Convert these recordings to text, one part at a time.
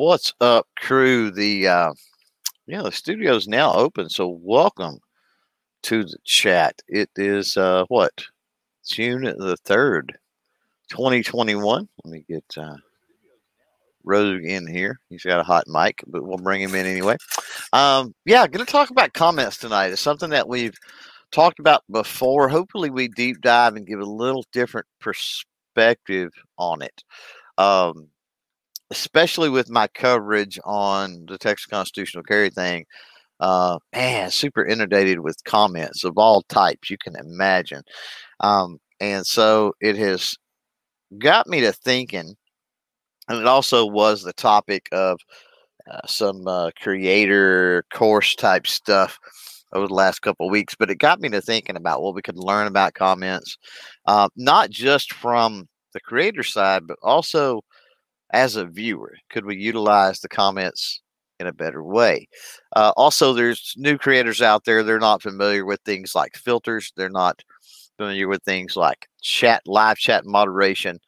What's up, crew? The uh, yeah, the studio's now open, so welcome to the chat. It is uh, what June the third, twenty twenty one. Let me get uh, Rogue in here. He's got a hot mic, but we'll bring him in anyway. Um, yeah, going to talk about comments tonight. It's something that we've talked about before. Hopefully, we deep dive and give a little different perspective on it. Um, especially with my coverage on the Texas constitutional carry thing, uh, man, super inundated with comments of all types you can imagine. Um, and so it has got me to thinking, and it also was the topic of uh, some uh, creator course type stuff over the last couple of weeks, but it got me to thinking about what we could learn about comments, uh, not just from the creator side, but also as a viewer? Could we utilize the comments in a better way? Uh, also, there's new creators out there. They're not familiar with things like filters. They're not familiar with things like chat, live chat moderation.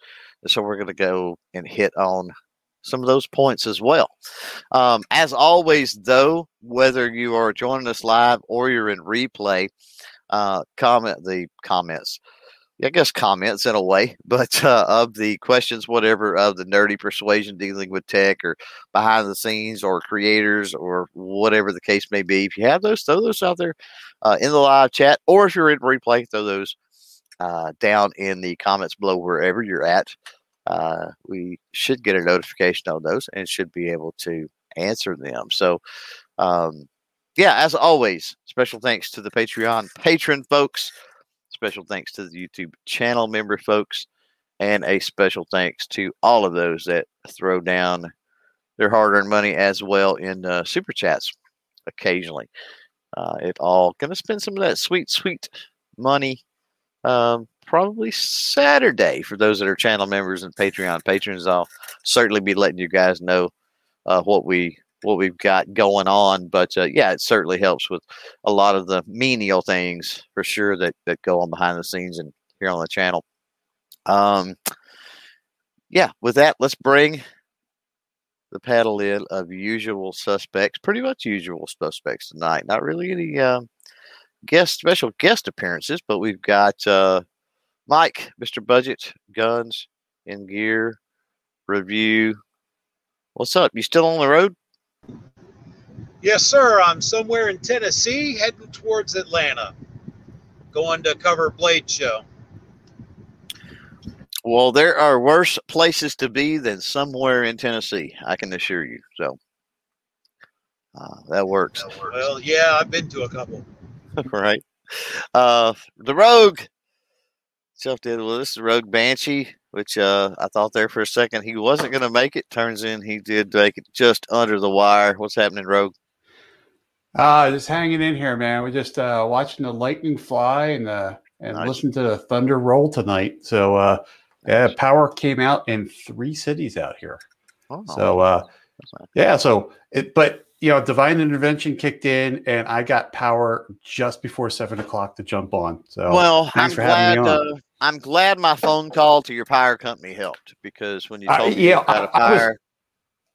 so we're going to go and hit on some of those points as well. Um, as always, though, whether you are joining us live or you're in replay, uh, comment the comments I guess comments in a way, but uh, of the questions, whatever of the nerdy persuasion dealing with tech or behind the scenes or creators or whatever the case may be. If you have those, throw those out there uh, in the live chat, or if you're in replay, throw those uh, down in the comments below wherever you're at. Uh, we should get a notification on those and should be able to answer them. So, um, yeah, as always, special thanks to the Patreon patron folks special thanks to the YouTube channel member folks, and a special thanks to all of those that throw down their hard earned money as well in uh, super chats occasionally. Uh, it all going to spend some of that sweet, sweet money um, probably Saturday for those that are channel members and Patreon patrons. I'll certainly be letting you guys know uh, what we what we've got going on. But uh, yeah, it certainly helps with a lot of the menial things for sure that that go on behind the scenes and here on the channel. Um, yeah, with that, let's bring the paddle in of usual suspects, pretty much usual suspects tonight. Not really any uh, guest special guest appearances, but we've got uh, Mike, Mr. Budget, Guns and Gear Review. What's up? You still on the road? Yes, sir. I'm somewhere in Tennessee heading towards Atlanta, going to cover Blade Show. Well, there are worse places to be than somewhere in Tennessee, I can assure you. So uh, that works. Well, yeah, I've been to a couple. right. Uh, the Rogue. Self did well. This is Rogue Banshee which uh, I thought there for a second he wasn't going to make it. Turns in he did make it just under the wire. What's happening, Rogue? Uh, just hanging in here, man. We're just uh, watching the lightning fly and uh, and nice. listening to the thunder roll tonight. So uh, yeah, power came out in three cities out here. Oh, so uh, yeah, so it, but you know, divine intervention kicked in, and I got power just before seven o'clock to jump on. So well, I'm glad, having me on. Uh, I'm glad my phone call to your power company helped because when you told me yeah, you got a fire,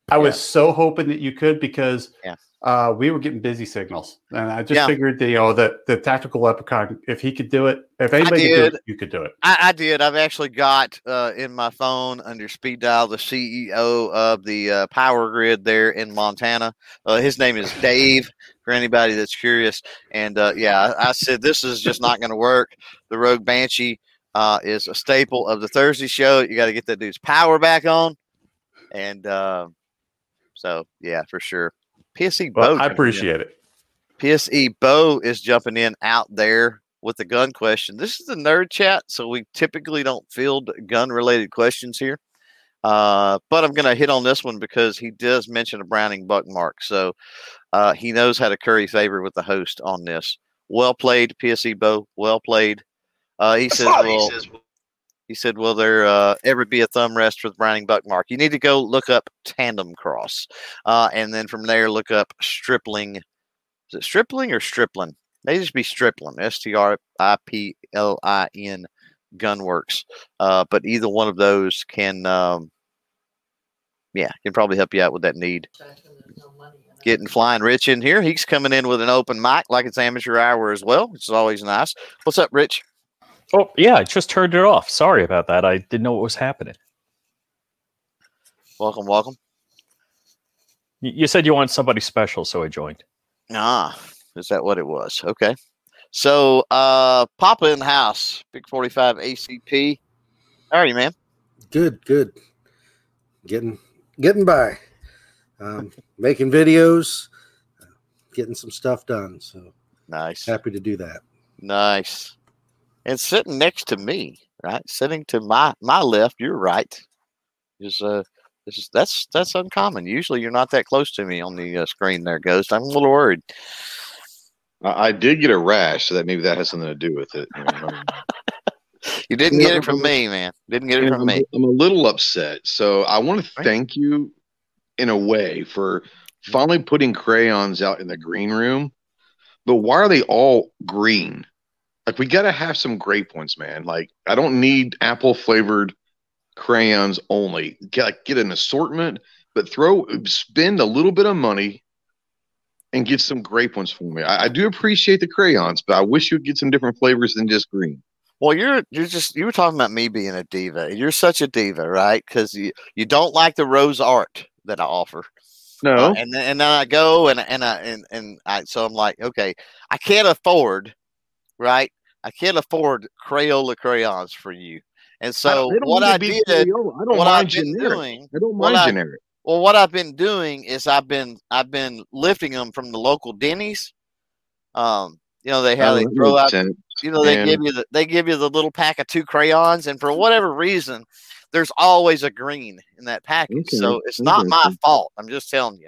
I was, I was so hoping that you could because yeah uh, we were getting busy signals, and I just yeah. figured that you know that the tactical leprechaun, if he could do it, if anybody could do it, you could do it. I, I did. I've actually got uh, in my phone under speed dial the CEO of the uh, power grid there in Montana. Uh, his name is Dave. For anybody that's curious, and uh, yeah, I, I, said this is just not going to work. The Rogue Banshee uh, is a staple of the Thursday show. You got to get that dude's power back on, and so yeah, for sure. PSE well, Bo. I appreciate it. PSE Bo is jumping in out there with the gun question. This is the nerd chat, so we typically don't field gun related questions here. Uh, but I'm going to hit on this one because he does mention a Browning buck mark. So uh, he knows how to curry favor with the host on this. Well played, PSE Bo. Well played. Uh, he says, well, he says, he said, "Will there uh, ever be a thumb rest for the Browning Buckmark?" You need to go look up TandemKross, uh, and then from there look up Stripling. Is it Stripling or stripling? They just be Striplin. S T R I P L I N Gunworks. Uh, but either one of those can um, yeah, can probably help you out with that need. Getting Flying Rich in here. He's coming in with an open mic like it's amateur hour as well, which is always nice. What's up, Rich? Oh, yeah, I just turned it off. Sorry about that. I didn't know what was happening. Welcome, welcome. You said you want somebody special, so I joined. Ah, is that what it was? Okay. So, uh, Papa in the house, Big 45 ACP. How are you, man? Good, good. Getting getting by. Um, making videos, getting some stuff done. So nice. Happy to do that. Nice. And sitting next to me, right? Sitting to my my left, you're right. Is uh is, that's that's uncommon. Usually, you're not that close to me on the uh, screen there, Ghost. I'm a little worried. I did get a rash, so that maybe that has something to do with it. You, know? you didn't get it from me, man. Didn't get it from I'm, me. I'm a little upset. So I want to thank you in a way for finally putting crayons out in the green room. But why are they all green? Like we got to have some grape ones, man. Like I don't need apple flavored crayons only. Get get an assortment, but throw spend a little bit of money and get some grape ones for me. I, I do appreciate the crayons, but I wish you'd get some different flavors than just green. Well, you're you're just you were talking about me being a diva. You're such a diva, right? Because you you don't like the RoseArt that I offer. No, uh, and then and then I go and and I and and I so I'm like, okay, I can't afford, right? I can't afford Crayola crayons for you. And so I what I did, I don't what mind I've been generic. doing, I don't what mind I- generic. well, what I've been doing is I've been I've been lifting them from the local Denny's. Um, you know they how Oh, they throw out sense. you know they And- give you the they give you the little pack of two crayons and for whatever reason there's always a green in that package Okay, so it's not my fault i'm just telling you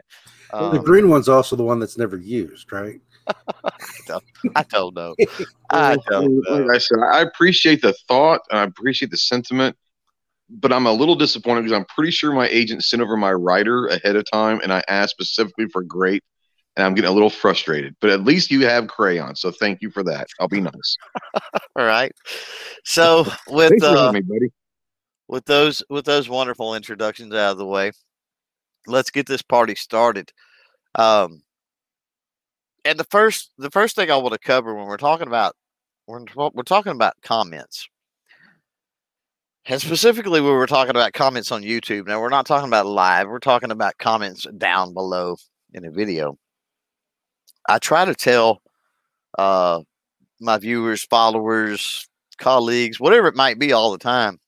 the um, green one's also the one that's never used, right? i don't know i don't know Like I said, I appreciate the thought and I appreciate the sentiment, but I'm a little disappointed because I'm pretty sure my agent sent over my writer ahead of time and I asked specifically for great, and I'm getting a little frustrated. But at least you have crayon, so thank you for that. I'll be nice. all right so with uh, me, buddy. with those with those wonderful introductions out of the way let's get this party started um and the first the first thing i want to cover when we're talking about when we're, talking about comments and specifically when we're talking about comments on youtube. Now we're not talking about live we're talking about comments down below in a video. I try to tell uh my viewers followers colleagues whatever it might be all the time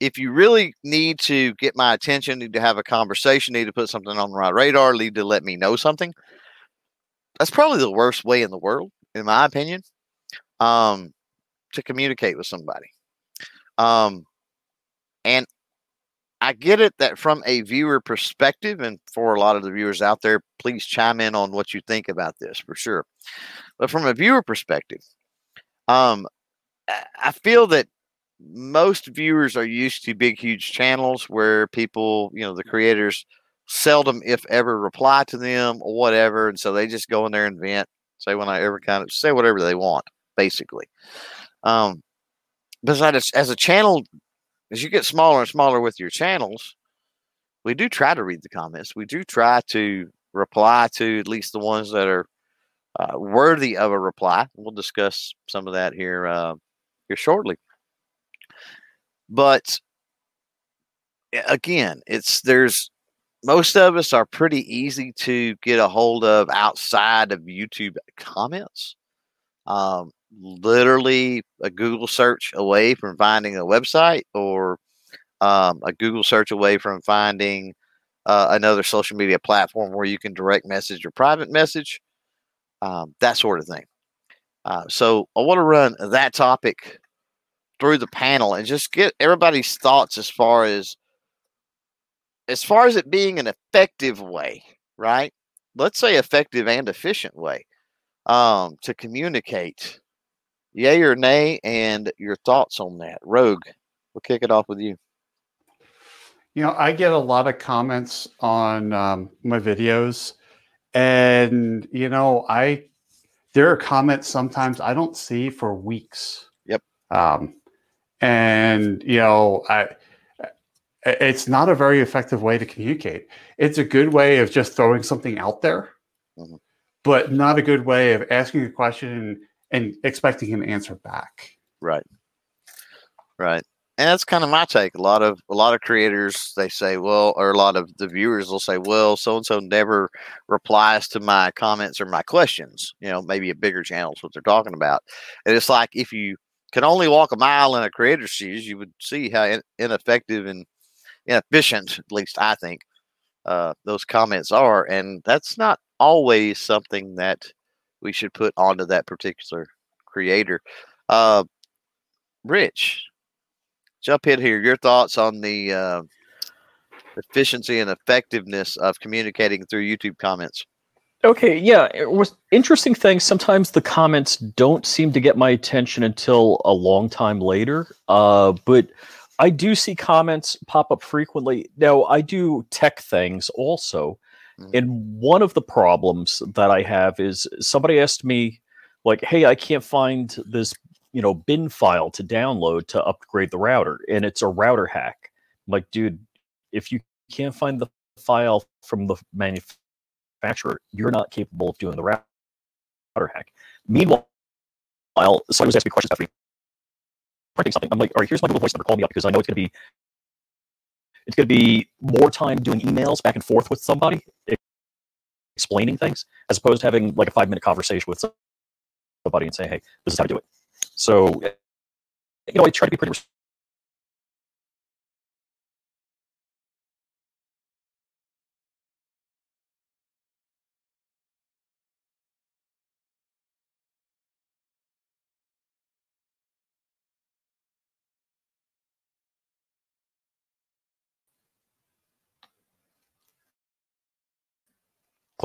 if you really need to get my attention, need to have a conversation, need to put something on my radar, need to let me know something, that's probably the worst way in the world, in my opinion, um, to communicate with somebody. Um, and I get it that from a viewer perspective, and for a lot of the viewers out there, please chime in on what you think about this for sure. But from a viewer perspective, um, I I feel that most viewers are used to big huge channels where people you know the creators seldom if ever reply to them or whatever and so they just go in there and vent say when i ever kind of say whatever they want basically. Um besides as a channel as you get smaller and smaller with your channels we do try to read the comments. We do try to reply to at least the ones that are uh, worthy of a reply. We'll discuss some of that here uh, here shortly. But again it's there's most of us are pretty easy to get a hold of outside of youtube comments um, literally a google search away from finding a website or um, a google search away from finding uh, another social media platform where you can direct message or private message um, that sort of thing. Uh, so i want to run that topic through the panel and just get everybody's thoughts as far as as far as it being an effective way, right? Let's say effective and efficient way um, to communicate. Yay or nay, and your thoughts on that. Rogue, we'll kick it off with you. You know, I get a lot of comments on um, my videos, and you know, I there are comments sometimes I don't see for weeks. Yep. Um, and you know, I it's not a very effective way to communicate. It's a good way of just throwing something out there, Mhm. but not a good way of asking a question and, and expecting an answer back. Right. Right. And that's kind of my take. A lot of a lot of creators they say, well, or a lot of the viewers will say, well, so and so never replies to my comments or my questions. You know, maybe a bigger channel is what they're talking about. And it's like if you can only walk a mile in a creator's shoes, you would see how in, ineffective and inefficient, at least I think, uh, those comments are. And that's not always something that we should put onto that particular creator. Uh, Rich, jump in here. Your thoughts on the uh, efficiency and effectiveness of communicating through YouTube comments? Okay, yeah, it was interesting thing. Sometimes the comments don't seem to get my attention until a long time later. Uh, but I do see comments pop up frequently. Now, I do tech things also. Mhm. And one of the problems that I have is somebody asked me, like, hey, I can't find this, you know, bin file to download to upgrade the router. And it's a router hack. I'm like, dude, if you can't find the file from the manufacturer, you're not capable of doing the router hack. Meanwhile, somebody was asking me questions about printing something. I'm like, all right, here's my Google Voice number. Call me up because I know it's going to be it's going to be more time doing emails back and forth with somebody explaining things as opposed to having like a five minute conversation with somebody and saying, hey, this is how to do it. So, you know, I try to be pretty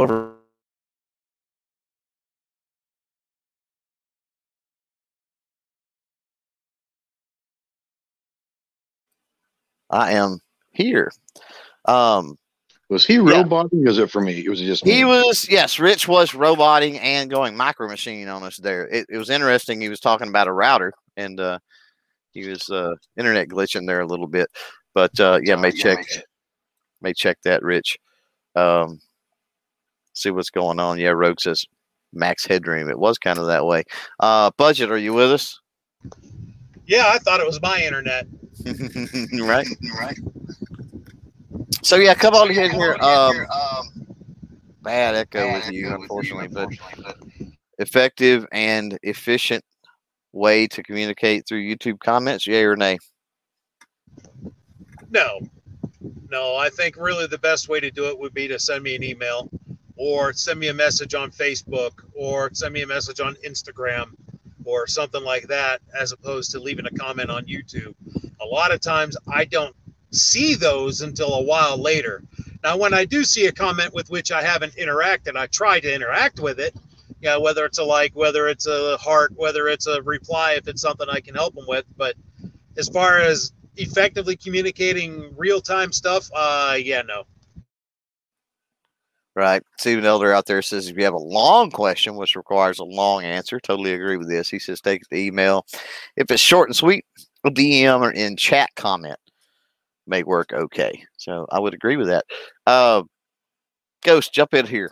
clever. I am here. Um, Was he roboting? Was it for me? It was just me? he was, yes, Rich was roboting and going micro machine on us there. It, it was interesting. He was talking about a router and uh, he was uh, internet glitching there a little bit. But uh, yeah, may check, may check that, Rich. Um, see what's going on. Yeah, Rogue says max headroom. It was kind of that way. Uh, budget, are you with us? Yeah, I thought it was my internet. right, right. So yeah, come on in here. Um, bad echo with you, unfortunately, but effective and efficient way to communicate through YouTube comments, yay or nay? No, no. I think really the best way to do it would be to send me an email, or send me a message on Facebook, or send me a message on Instagram, or something like that, as opposed to leaving a comment on YouTube. A lot of times I don't see those until a while later. Now, when I do see a comment with which I haven't interacted, I try to interact with it. Yeah, whether it's a like, whether it's a heart, whether it's a reply, if it's something I can help them with. But as far as effectively communicating real time stuff, uh, yeah, no. Right. Stephen Elder out there says if you have a long question, which requires a long answer, totally agree with this. He says take the email. If it's short and sweet, a DM or in chat comment may work okay. So I would agree with that. Uh, Ghost, jump in here.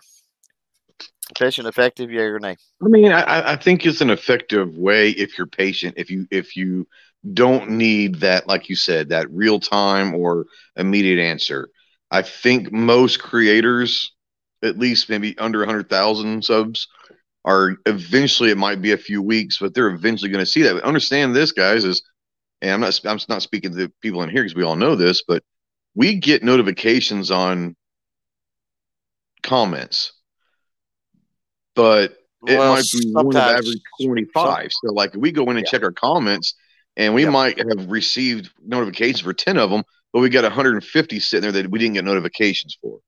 Efficient, effective, yeah or nay? I mean, I, I think it's an effective way if you're patient. If you if you don't need that, like you said, that real time or immediate answer. I think most creators, at least maybe under hundred thousand subs, are eventually. It might be a few weeks, but they're eventually going to see that. But understand this, guys, is and I'm not I'm not speaking to the people in here because we all know this, but we get notifications on comments, but it Well, might be one of average 25. So, like, we go in and Yeah. check our comments, and we Yep. might have received notifications for 10 of them, but we got 150 sitting there that we didn't get notifications for.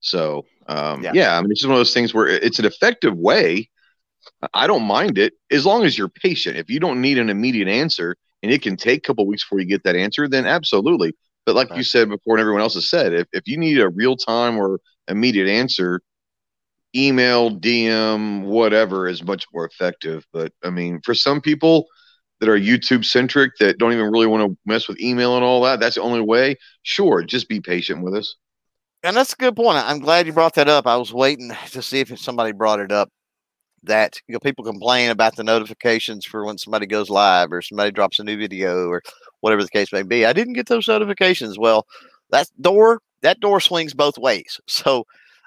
So, um, Yeah. yeah. I mean, it's just one of those things where it's an effective way. I don't mind it as long as you're patient. If you don't need an immediate answer and it can take a couple weeks before you get that answer, then absolutely. But like you said before, and everyone else has said, if, if you need a real time or immediate answer, email, DM, whatever is much more effective. But I mean, for some people, that are YouTube centric that don't even really want to mess with email and all that. That's the only way. Sure, just be patient with us. And that's a good point. I'm glad you brought that up. I was waiting to see if somebody brought it up. That you know, people complain about the notifications for when somebody goes live or somebody drops a new video or whatever the case may be. I didn't get those notifications. Well, that door that door swings both ways. So,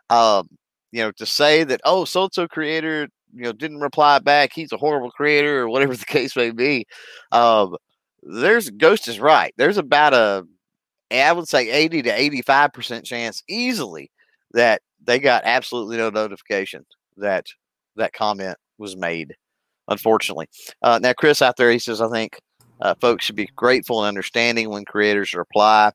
um, you know, to say that oh, so and so creator you know didn't reply back he's a horrible creator or whatever the case may be um there's ghost is right there's about a i would say 80 to 85 percent chance easily that they got absolutely no notification that that comment was made unfortunately uh, now chris out there he says i think uh, folks should be grateful and understanding when creators reply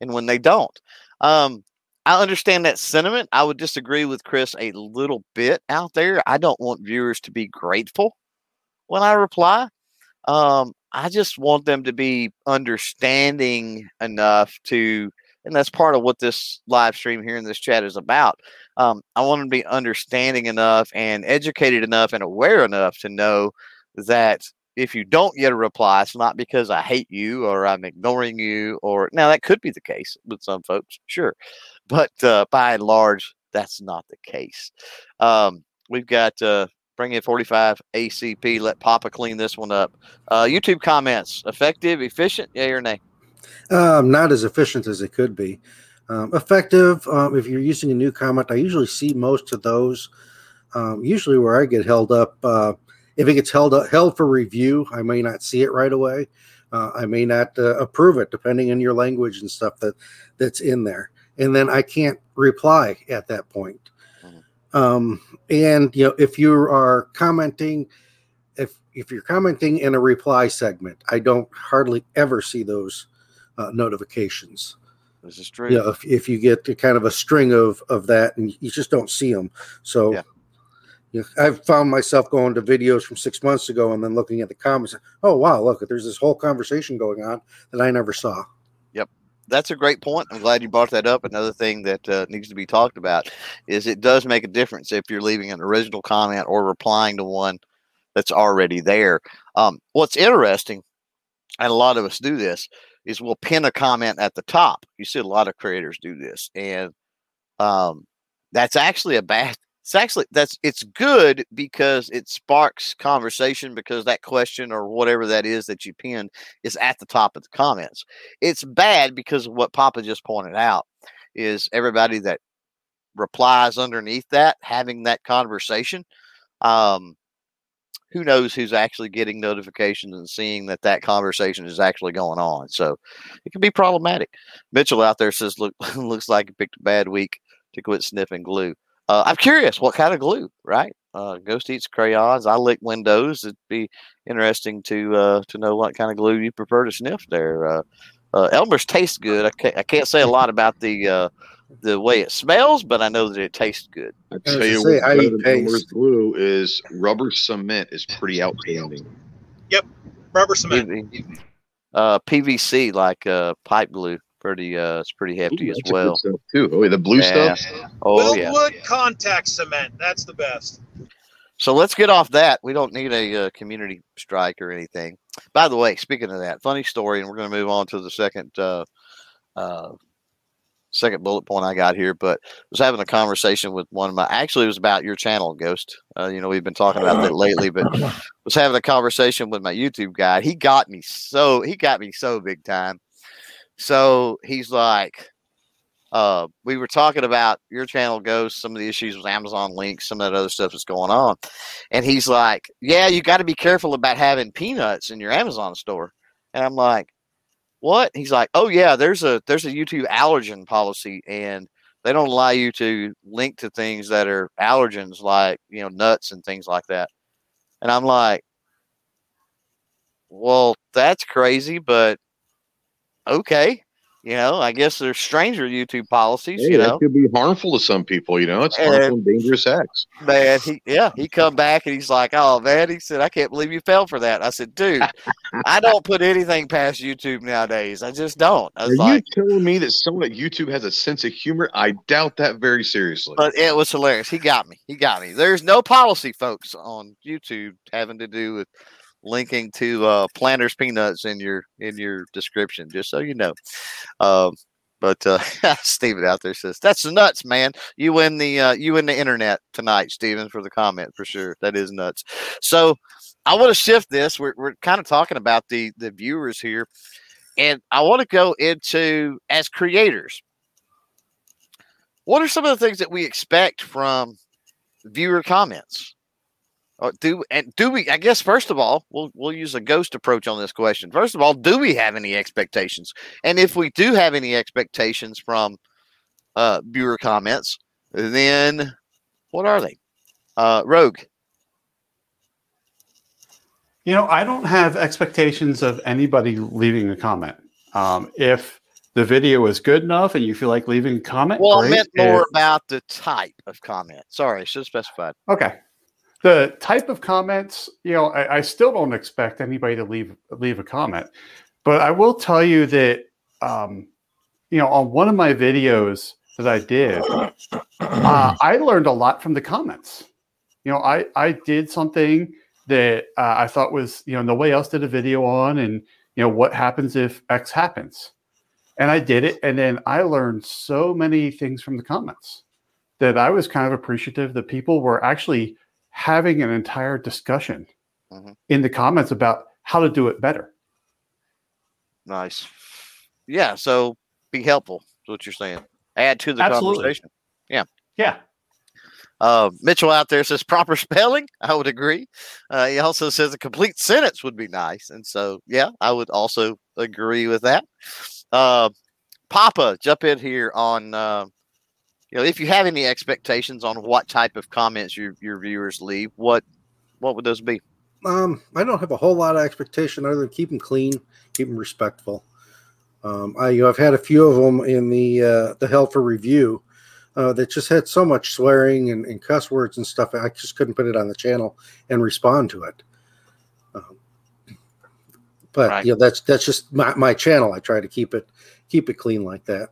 and when they don't um, I understand that sentiment. I would disagree with Chris a little bit out there. I don't want viewers to be grateful when I reply. Um, I just want them to be understanding enough to, and that's part of what this live stream here in this chat is about. Um, I want them to be understanding enough and educated enough and aware enough to know that if you don't get a reply, it's not because I hate you or I'm ignoring you, or now that could be the case with some folks, sure but uh, by and large, that's not the case. Um, we've got uh, bring in 45 ACP. Let Papa clean this one up. Uh, YouTube comments effective, efficient, yay or nay? Um, not as efficient as it could be. Um, effective. Um, if you're using a new comment, I usually see most of those. Um, usually, where I get held up, uh, if it gets held up, held for review, I may not see it right away. Uh, I may not uh, approve it, depending on your language and stuff that that's in there and then I can't reply at that point. Um, and you know, if you are commenting, if if you're commenting in a reply segment, I don't hardly ever see those uh, notifications. This is true. Yeah, you know, if, if you get kind of a string of of that, and you just don't see them, so. Yeah. You know, I've found myself going to videos from six months ago and then looking at the comments. Oh wow, look, there's this whole conversation going on that I never saw that's a great point. I'm glad you brought that up. Another thing that uh, needs to be talked about is it does make a difference if you're leaving an original comment or replying to one that's already there. Um, what's interesting, and a lot of us do this, is we'll pin a comment at the top. You see a lot of creators do this, and um, that's actually a bad it's actually that's it's good because it sparks conversation because that question or whatever that is that you pinned is at the top of the comments. It's bad because of what Papa just pointed out is everybody that replies underneath that having that conversation. Um, who knows who's actually getting notifications and seeing that that conversation is actually going on. So it can be problematic. Mitchell out there says, "Look, looks like you picked a bad week to quit sniffing glue." Uh, I'm curious what kind of glue, right? Uh, Ghost eats crayons. I lick windows. It'd be interesting to uh, to know what kind of glue you prefer to sniff there. Uh, uh, Elmer's tastes good. I can't, I can't say a lot about the uh, the way it smells, but I know that it tastes good. I tell you say, what, Elmer's glue is rubber cement is pretty outstanding. Yep, rubber cement. PVC like pipe glue pretty uh it's pretty hefty Ooh, as well too oh the blue yeah. stuff oh yeah wood contact cement that's the best so let's get off that we don't need a uh, community strike or anything by the way speaking of that funny story and we're going to move on to the second uh uh second bullet point I got here, but I was having a conversation with one of my. Actually, it was about your channel, Ghost. Uh, you know, we've been talking about that lately, but was having a conversation with my YouTube guy. He got me so he got me so big time. So he's like, uh, we were talking about your channel goes some of the issues with Amazon links, some of that other stuff that's going on. And he's like, Yeah, you got to be careful about having peanuts in your Amazon store. And I'm like, What? He's like, Oh yeah, there's a there's a YouTube allergen policy and they don't allow you to link to things that are allergens like, you know, nuts and things like that. And I'm like, Well, that's crazy, but okay. You know, I guess there's stranger YouTube policies. Hey, you know, that could be harmful to some people. You know, it's and, harmful and dangerous acts. Man, he yeah, he come back and he's like, "Oh man," he said, "I can't believe you fell for that." I said, "Dude, I don't put anything past YouTube nowadays. I just don't." I Are like, you telling me that someone at YouTube has a sense of humor? I doubt that very seriously. But it was hilarious. He got me. He got me. There's no policy, folks, on YouTube having to do with linking to uh, Planters Peanuts in your in your description, just so you know. Um, but uh, Steven out there says that's nuts, man. You win the uh, you win the internet tonight, Steven, for the comment for sure. That is nuts. So I want to shift this. We're we're kind of talking about the the viewers here, and I want to go into as creators. What are some of the things that we expect from viewer comments? Or do and do we? I guess first of all, we'll we'll use a ghost approach on this question. First of all, do we have any expectations? And if we do have any expectations from uh, viewer comments, then what are they? Uh, Rogue. You know, I don't have expectations of anybody leaving a comment. Um, if the video is good enough and you feel like leaving a comment, Well, I great. meant more If- about the type of comment. Sorry, I should have specified. Okay. The type of comments, you know, I, I still don't expect anybody to leave leave a comment, but I will tell you that, um, you know, on one of my videos that I did, uh, I learned a lot from the comments. You know, I I did something that uh, I thought was, you know, nobody else did a video on, and you know, what happens if X happens, and I did it, and then I learned so many things from the comments that I was kind of appreciative that people were actually having an entire discussion Mhm. in the comments about how to do it better. Nice. Yeah. So be helpful. Is what you're saying. Add to the Absolutely. conversation. Yeah. Yeah. Uh, Mitchell out there says proper spelling. I would agree. Uh, he also says a complete sentence would be nice, and so yeah, I would also agree with that. Uh, Papa, jump in here on. You know, if you have any expectations on what type of comments your your viewers leave, what what would those be? Um, I don't have a whole lot of expectation other than keep them clean, keep them respectful. Um, I, you know, I've had a few of them in the uh, the hell for review uh, that just had so much swearing and, and cuss words and stuff. I just couldn't put it on the channel and respond to it. Um, but Right. you know, that's that's just my, my channel. I try to keep it keep it clean like that.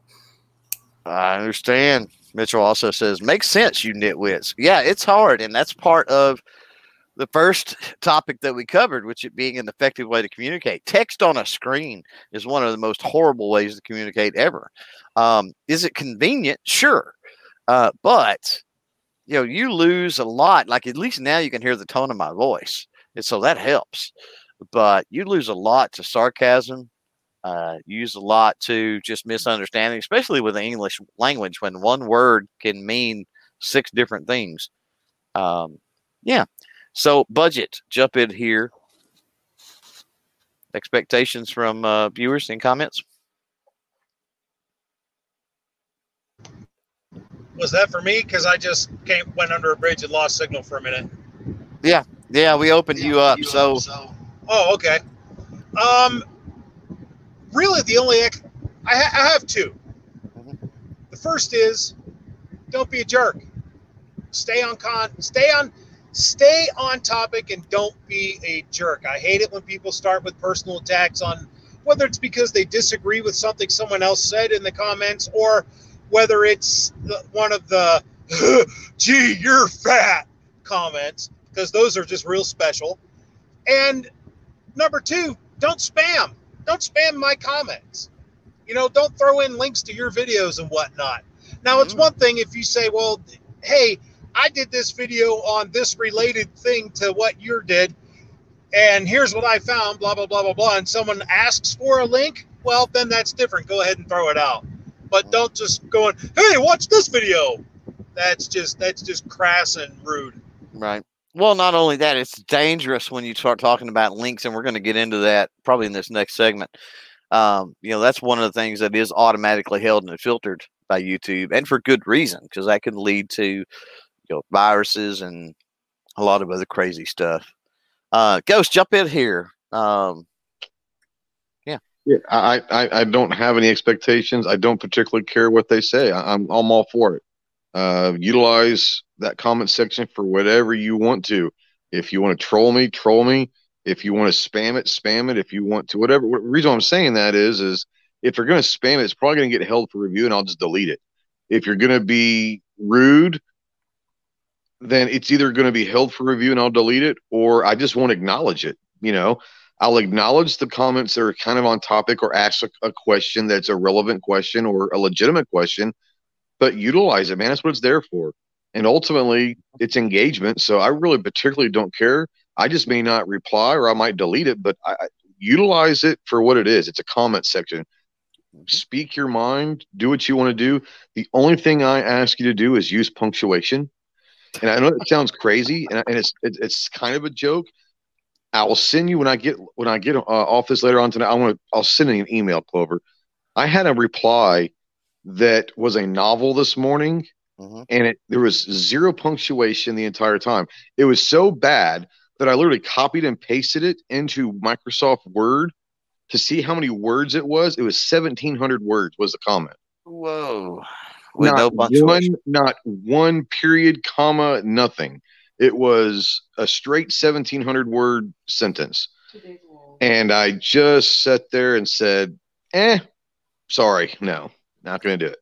I understand. Mitchell also says, makes sense, you nitwits. Yeah, it's hard. And that's part of the first topic that we covered, which it being an effective way to communicate. Text on a screen is one of the most horrible ways to communicate ever. Um, is it convenient? Sure. Uh, but, you know, you lose a lot. Like at least now you can hear the tone of my voice. And so that helps. But you lose a lot to sarcasm, uh, use a lot to just misunderstanding, especially with the English language when one word can mean six different things. Um, yeah. So budget, jump in here. Expectations from uh, viewers and comments. Was that for me? Because I just came went under a bridge and lost signal for a minute. Yeah, yeah, we opened you up. So Oh, okay. Um, really, the only ex- I, ha- I have 2 Mhm. The first is don't be a jerk. Stay on con. Stay on. Stay on topic and don't be a jerk. I hate it when people start with personal attacks on whether it's because they disagree with something someone else said in the comments or whether it's one of the "gee, you're fat" comments because those are just real special. And number two, don't spam. Don't spam my comments. You know, don't throw in links to your videos and whatnot. Now, it's Mm. one thing if you say, well, hey, I did this video on this related thing to what you did, and here's what I found, blah, blah, blah, blah, blah, and someone asks for a link, well, then that's different. Go ahead and throw it out. But don't just go in, hey, watch this video. That's just that's just crass and rude. Right. Well, not only that, it's dangerous when you start talking about links, and we're going to get into that probably in this next segment. Um, you know, that's one of the things that is automatically held and filtered by YouTube, and for good reason, because that can lead to you know viruses and a lot of other crazy stuff. Uh, Ghost, jump in here. Um, Yeah, I, I, I don't have any expectations. I don't particularly care what they say. I, I'm I'm all for it. Uh, utilize that comment section for whatever you want to. If you want to troll me, troll me. If you want to spam it, spam it. If you want to, whatever. What, reason I'm saying that is, is if you're going to spam it, it's probably going to get held for review, and I'll just delete it. If you're going to be rude, then it's either going to be held for review and I'll delete it, or I just won't acknowledge it. You know, I'll acknowledge the comments that are kind of on topic or ask a, a question that's a relevant question or a legitimate question, but utilize it, man. That's what it's there for. And ultimately, it's engagement. So I really particularly don't care. I just may not reply or I might delete it, but I, I utilize it for what it is. It's a comment section. Speak your mind, do what you want to do. The only thing I ask you to do is use punctuation. And I know it sounds crazy, and, and it's it, it's kind of a joke. I will send you when I get when I get uh, off this later on tonight. I want to I'll send you an email, Clover. I had a reply that was a novel this morning, Mhm. and it there was zero punctuation the entire time. It was so bad that I literally copied and pasted it into Microsoft Word to see how many words it was. It was 1,700 words was the comment. Whoa. With not no punctuation. one, not one period, comma, nothing. It was a straight 1,700 word sentence. And I just sat there and said, eh, sorry, no, not going to do it.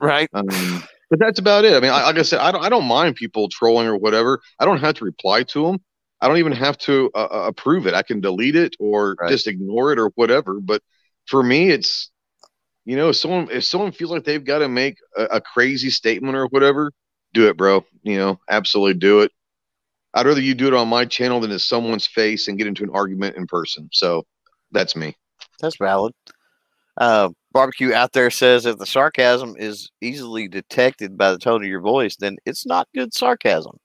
Right. Um, but that's about it. I mean, I, like I said, I don't, I don't mind people trolling or whatever. I don't have to reply to them. I don't even have to uh, uh, approve it. I can delete it or Right. just ignore it or whatever. But for me, it's you know, if someone if someone feels like they've got to make a, a crazy statement or whatever, do it, bro. You know, absolutely do it. I'd rather you do it on my channel than in someone's face and get into an argument in person. So that's me. That's valid. Uh, barbecue out there says if the sarcasm is easily detected by the tone of your voice, then it's not good sarcasm.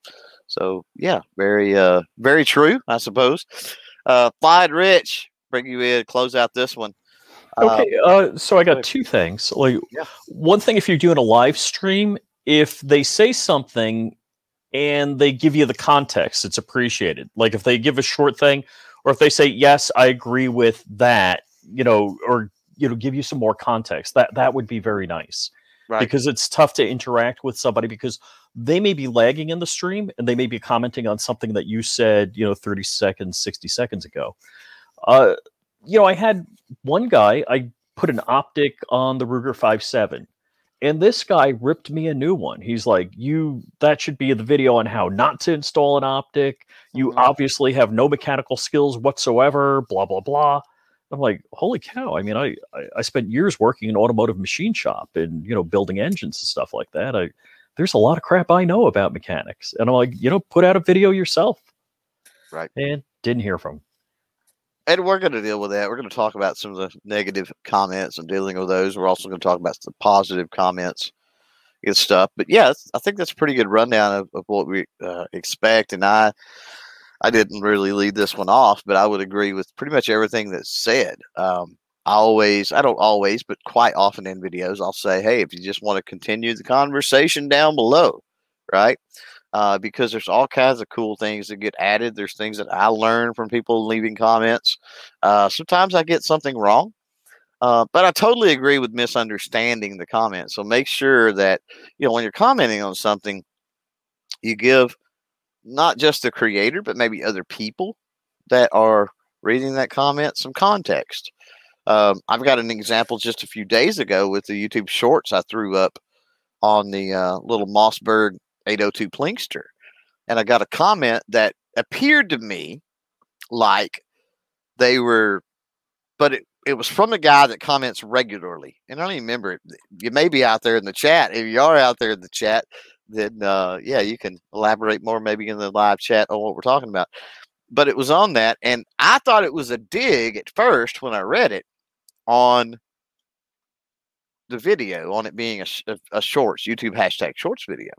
So yeah, very uh very true, I suppose. Uh Flying Rich, bring you in, close out this one. Uh, Okay, uh, so I got two things. Like Yeah. one thing, if you're doing a live stream, if they say something and they give you the context, it's appreciated. Like if they give a short thing, or if they say yes, I agree with that, you know, or you know, give you some more context. That that would be very nice right. because it's tough to interact with somebody because they may be lagging in the stream and they may be commenting on something that you said, you know, 30 seconds, 60 seconds ago. Uh, you know, I had one guy, I put an optic on the Ruger 57 and this guy ripped me a new one. He's like, "You that should be the video on how not to install an optic. You Mhm. obviously have no mechanical skills whatsoever, blah blah blah." I'm like, "Holy cow. I mean, I I, I spent years working in automotive machine shop and, you know, building engines and stuff like that. I there's a lot of crap I know about mechanics." And I'm like, "You know, put out a video yourself." Right. And didn't hear from him. and we're going to deal with that. We're going to talk about some of the negative comments and dealing with those. We're also going to talk about the positive comments and stuff. But yeah, I think that's a pretty good rundown of, of what we uh, expect. And I, I didn't really lead this one off, but I would agree with pretty much everything that's said. Um, I always, I don't always, but quite often in videos, I'll say, hey, if you just want to continue the conversation down below, right? Uh, because there's all kinds of cool things that get added. There's things that I learn from people leaving comments. Uh, sometimes I get something wrong, uh, but I totally agree with misunderstanding the comment. So make sure that you know when you're commenting on something, you give not just the creator, but maybe other people that are reading that comment some context. Um, I've got an example just a few days ago with the YouTube Shorts I threw up on the uh, little Mossberg 802 Plinkster, and I got a comment that appeared to me like they were, but it, it was from a guy that comments regularly. And I don't even remember it. You may be out there in the chat. If you are out there in the chat, then uh, yeah, you can elaborate more maybe in the live chat on what we're talking about. But it was on that, and I thought it was a dig at first when I read it on the video on it being a, a, a shorts YouTube hashtag shorts video.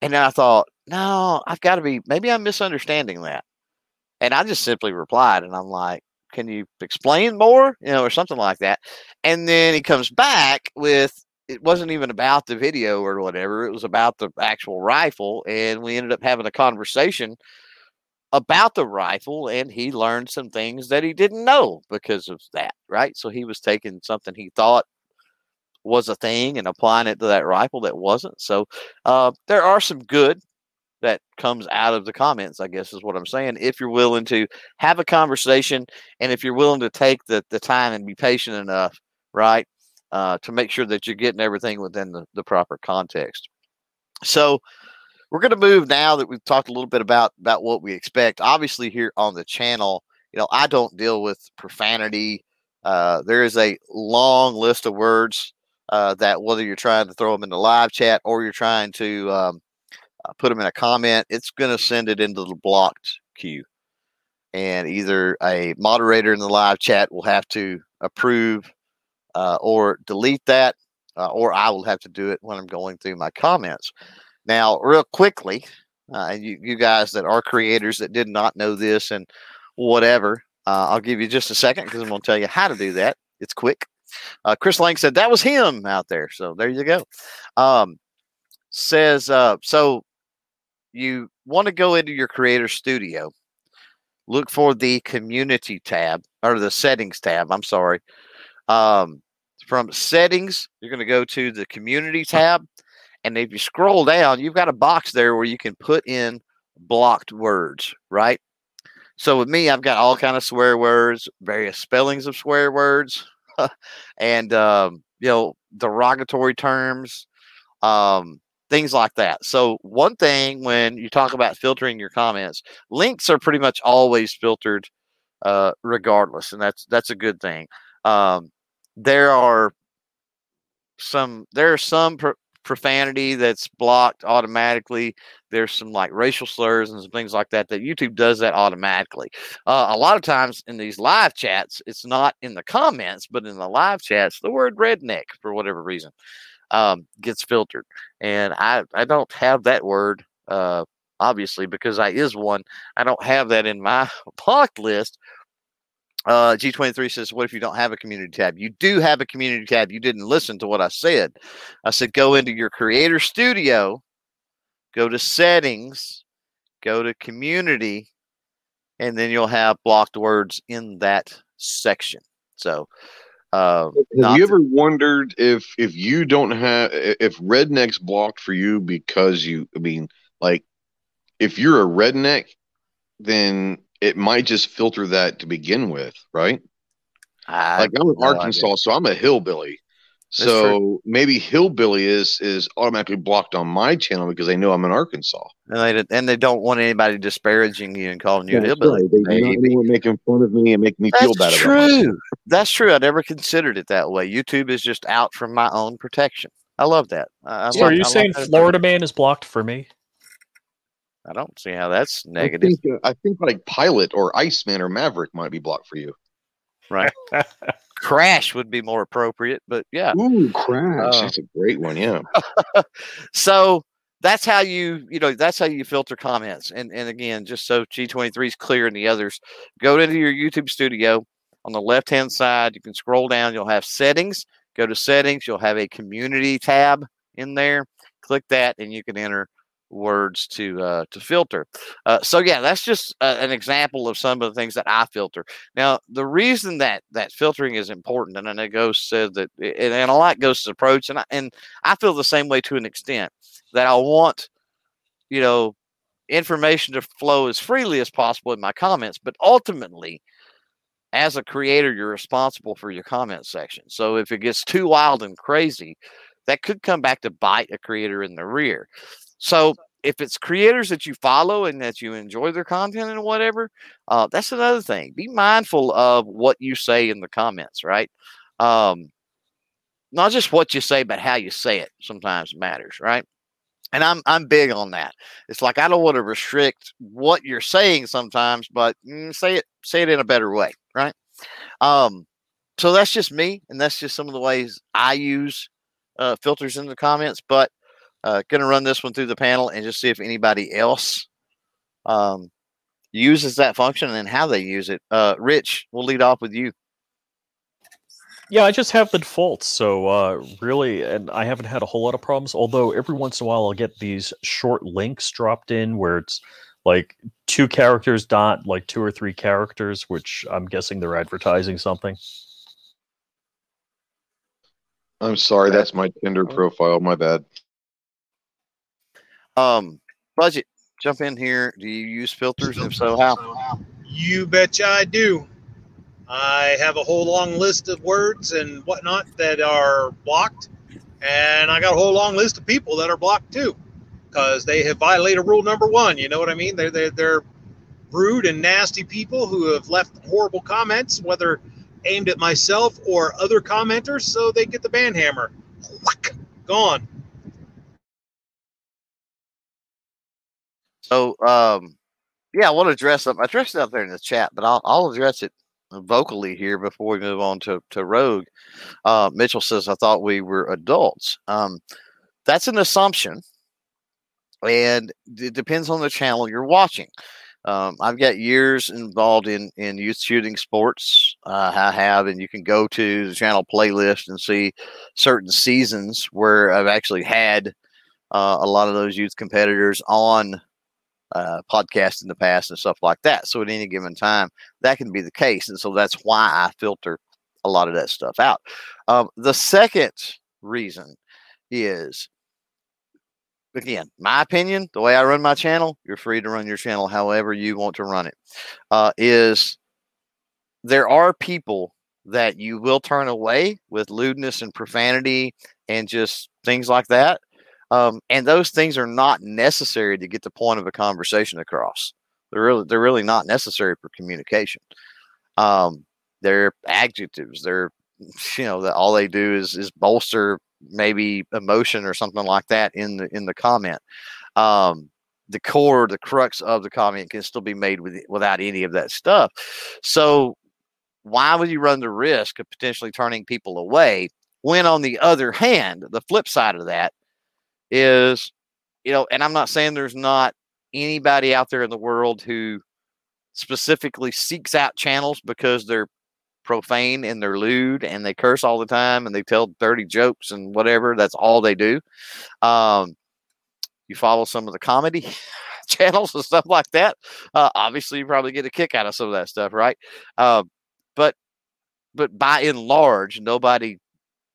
And then I thought, no, I've got to be, maybe I'm misunderstanding that. And I just simply replied, and I'm like, can you explain more? You know, or something like that. And then he comes back with, it wasn't even about the video or whatever. It was about the actual rifle. And we ended up having a conversation about the rifle. And he learned some things that he didn't know because of that. Right. So he was taking something he thought was a thing and applying it to that rifle that wasn't. So uh, there are some good that comes out of the comments, I guess is what I'm saying. If you're willing to have a conversation and if you're willing to take the, the time and be patient enough, right, uh, to make sure that you're getting everything within the, the proper context. So we're going to move now that we've talked a little bit about about what we expect. Obviously, here on the channel, you know, I don't deal with profanity. Uh, there is a long list of words uh, that whether you're trying to throw them in the live chat or you're trying to um, uh, put them in a comment, it's going to send it into the blocked queue. And either a moderator in the live chat will have to approve uh, or delete that, uh, or I will have to do it when I'm going through my comments. Now, real quickly, uh, you, you guys that are creators that did not know this and whatever, uh, I'll give you just a second because I'm going to tell you how to do that. It's quick. Uh, Chris Lang said that was him out there. So there you go. Um, says, uh, so you want to go into your creator studio, look for the community tab or the settings tab. I'm sorry. Um, from settings, you're going to go to the community tab. And if you scroll down, you've got a box there where you can put in blocked words, right? So with me, I've got all kind of swear words, various spellings of swear words, and um, you know derogatory terms, um, things like that. So one thing when you talk about filtering your comments, links are pretty much always filtered, uh, regardless, and that's that's a good thing. Um, there are some there are some pr- profanity that's blocked automatically. There's some like racial slurs and some things like that that YouTube does that automatically. Uh, a lot of times in these live chats, it's not in the comments, but in the live chats, the word redneck for whatever reason um, gets filtered, and I I don't have that word. Uh, obviously, because I is one, I don't have that in my blocked list uh, G23 says, What if you don't have a community tab? You do have a community tab. You didn't listen to what I said. I said, Go into your creator studio, go to settings, go to community, and then you'll have blocked words in that section. So, uh, have you ever wondered if if you don't have if redneck's blocked for you because you I mean like if you're a redneck then it might just filter that to begin with, right? I like I'm in no Arkansas, idea. so I'm a hillbilly. That's so true. maybe hillbilly is is automatically blocked on my channel because they know I'm in Arkansas. And they and they don't want anybody disparaging you and calling you a hillbilly. Right. They don't making fun of me and making me That's feel bad. True. That's true. I never considered it that way. YouTube is just out for my own protection. I love that. I, so love, are you I saying Florida man is blocked for me? I don't see how that's negative. I think, uh, I think like Pilot or Iceman or Maverick might be blocked for you. Right. Crash would be more appropriate, but yeah. Ooh, Crash. Uh, that's a great one. Yeah. so that's how you, you know, that's how you filter comments. And and again, just so G23 is clear and the others, go into your YouTube studio. On the left hand side, you can scroll down, you'll have settings. Go to settings, you'll have a community tab in there. Click that, and you can enter words to uh, to filter. Uh, so yeah, that's just an example of some of the things that I filter. Now, the reason that that filtering is important, and I know Ghost said that, and, and I like Ghost's approach, and I, and I feel the same way to an extent that I want, you know, information to flow as freely as possible in my comments, but ultimately. As a creator, you're responsible for your comment section. So if it gets too wild and crazy, that could come back to bite a creator in the rear. So if it's creators that you follow and that you enjoy their content and whatever, uh, that's another thing. Be mindful of what you say in the comments, right? Um, not just what you say, but how you say it sometimes matters, right? And I'm I'm big on that. It's like I don't want to restrict what you're saying sometimes, but mm, say it say it in a better way, right? Um, so that's just me, and that's just some of the ways I use uh, filters in the comments. But uh, going to run this one through the panel and just see if anybody else um, uses that function and how they use it. Uh, Rich, we'll lead off with you. Yeah, I just have the defaults. So uh, really, and I haven't had a whole lot of problems. Although every once in a while, I'll get these short links dropped in where it's like two characters dot like two or three characters, which I'm guessing they're advertising something. I'm sorry, that's my Tinder profile. My bad. Um, budget, jump in here. Do you use filters? If so, how? You betcha I do. I have a whole long list of words and whatnot that are blocked, and I got a whole long list of people that are blocked too, because they have violated rule number one. You know what I mean? They're they're they're rude and nasty people who have left horrible comments, whether aimed at myself or other commenters, so they get the ban hammer. Gone. So, um, yeah, I want to address up. I addressed it out there in the chat, but I'll, I'll address it vocally here before we move on to, to Rogue. Uh, Mitchell says, I thought we were adults. Um, that's an assumption, and it depends on the channel you're watching. Um, I've got years involved in, in youth shooting sports. Uh, I have, and you can go to the channel playlist and see certain seasons where I've actually had uh, a lot of those youth competitors on uh, in the past and stuff like that. So at any given time, that can be the case. And so that's why I filter a lot of that stuff out. Um, the second reason is, again, my opinion, the way I run my channel, you're free to run your channel however you want to run it. Uh, is there are people that you will turn away with lewdness and profanity and just things like that um, and those things are not necessary to get the point of a conversation across. They're really they're really not necessary for communication. Um, they're adjectives. They're you know that all they do is is bolster maybe emotion or something like that in the in the comment. Um, the core, the crux of the comment can still be made with without any of that stuff. So why would you run the risk of potentially turning people away when on the other hand, the flip side of that is, you know, and I'm not saying there's not anybody out there in the world who specifically seeks out channels because they're profane and they're lewd and they curse all the time and they tell dirty jokes and whatever. That's all they do. Um, you follow some of the comedy channels and stuff like that. Uh, obviously, you probably get a kick out of some of that stuff, right? Uh, but but by and large, nobody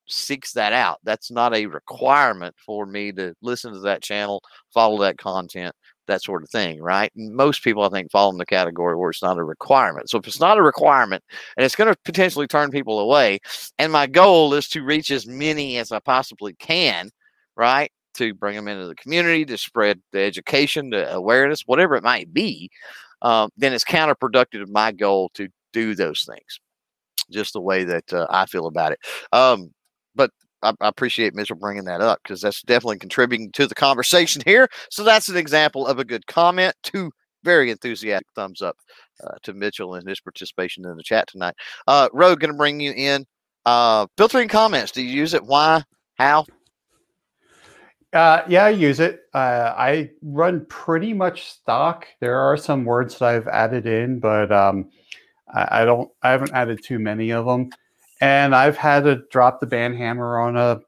seeks that out. That's not a requirement for me to listen to that channel, follow that content, that sort of thing, right? Most people, I think, fall in the category where it's not a requirement. So if it's not a requirement and it's going to potentially turn people away, and my goal is to reach as many as I possibly can, right? To bring them into the community, to spread the education, the awareness, whatever it might be, um, then it's counterproductive to my goal to do those things just the way that uh, I feel about it. Um, but I, I appreciate Mitchell bringing that up because that's definitely contributing to the conversation here. So that's an example of a good comment. Two very enthusiastic thumbs up uh, to Mitchell and his participation in the chat tonight. Uh, Rogue, going to bring you in. Uh, filtering comments. Do you use it? Why? How? Uh, yeah, I use it. Uh, I run pretty much stock. There are some words that I've added in, but um, I, I, don't. I haven't added too many of them and I've had to drop the ban hammer on a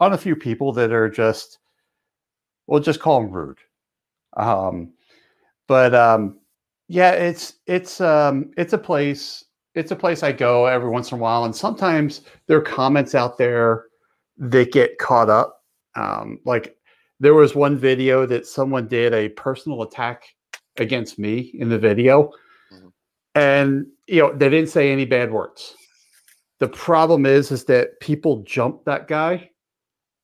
on a few people that are just we'll just call them rude. Um, but um, yeah, it's it's um, it's a place it's a place I go every once in a while, and sometimes there are comments out there that get caught up. Um, like there was one video that someone did a personal attack against me in the video, mm-hmm. and you know they didn't say any bad words the problem is, is that people jumped that guy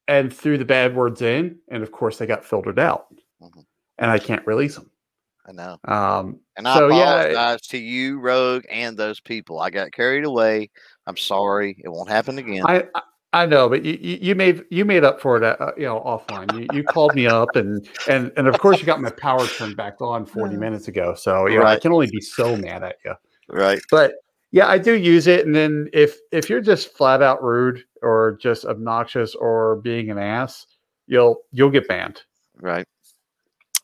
and threw the bad words in, and of course they got filtered out, mm-hmm. and I can't release them. I know. Um, and I so, apologize yeah, to you, Rogue, and those people. I got carried away. I'm sorry. It won't happen again. I I know, but you, you made you made up for it, uh, you know, offline. You, you called me up, and and and of course you got my power turned back on 40 minutes ago. So you know, right. I can only be so mad at you. Right. But yeah, I do use it, and then if if you're just flat out rude or just obnoxious or being an ass, you'll you'll get banned. Right.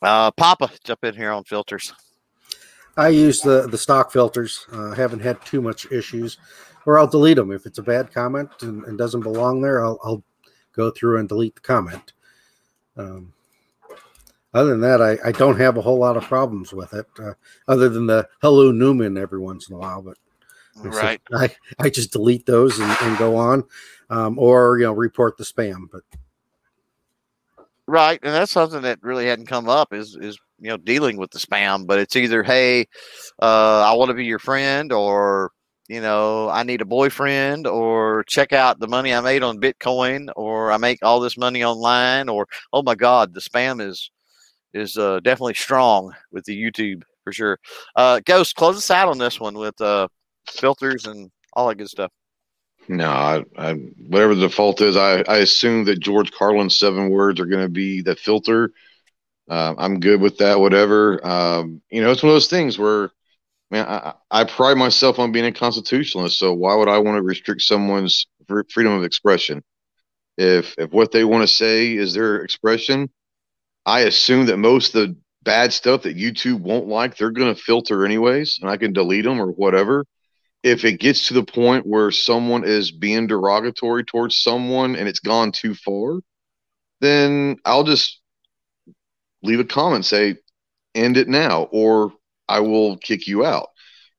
Uh, Papa, jump in here on filters. I use the the stock filters. Uh, haven't had too much issues, or I'll delete them if it's a bad comment and, and doesn't belong there. I'll, I'll go through and delete the comment. Um, other than that, I, I don't have a whole lot of problems with it, uh, other than the hello Newman every once in a while. But Right. So I, I just delete those and, and go on, um, or you know report the spam. But right, and that's something that really hadn't come up is is you know dealing with the spam. But it's either hey, uh, I want to be your friend, or you know I need a boyfriend, or check out the money I made on Bitcoin, or I make all this money online, or oh my God, the spam is is uh, definitely strong with the YouTube for sure. Uh, Ghost, close us out on this one with uh, filters and all that good stuff. No, I, I, whatever the default is, I, I assume that George Carlin's seven words are going to be the filter. Uh, I'm good with that. Whatever. Um, you know, it's one of those things where, man, I, I pride myself on being a constitutionalist. So why would I want to restrict someone's freedom of expression? If if what they want to say is their expression, I assume that most of the bad stuff that YouTube won't like, they're going to filter anyways, and I can delete them or whatever if it gets to the point where someone is being derogatory towards someone and it's gone too far, then I'll just leave a comment, say, end it now, or I will kick you out.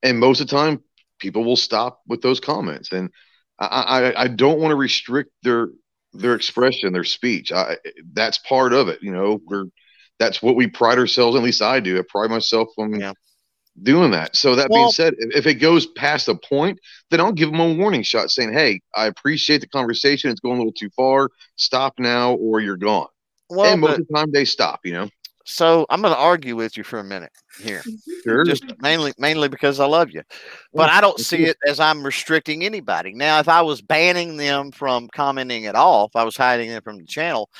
And most of the time, people will stop with those comments. And I, I, I don't want to restrict their their expression, their speech. I, that's part of it. You know, we're that's what we pride ourselves. At least I do. I pride myself on yeah doing that. So that well, being said, if it goes past a point, then I'll give them a warning shot saying, "Hey, I appreciate the conversation. It's going a little too far. Stop now, or you're gone." Well, and most of the time they stop. You know. So I'm going to argue with you for a minute here, sure. just mainly mainly because I love you, but I don't see it as I'm restricting anybody. Now, if I was banning them from commenting at all, if I was hiding them from the channel,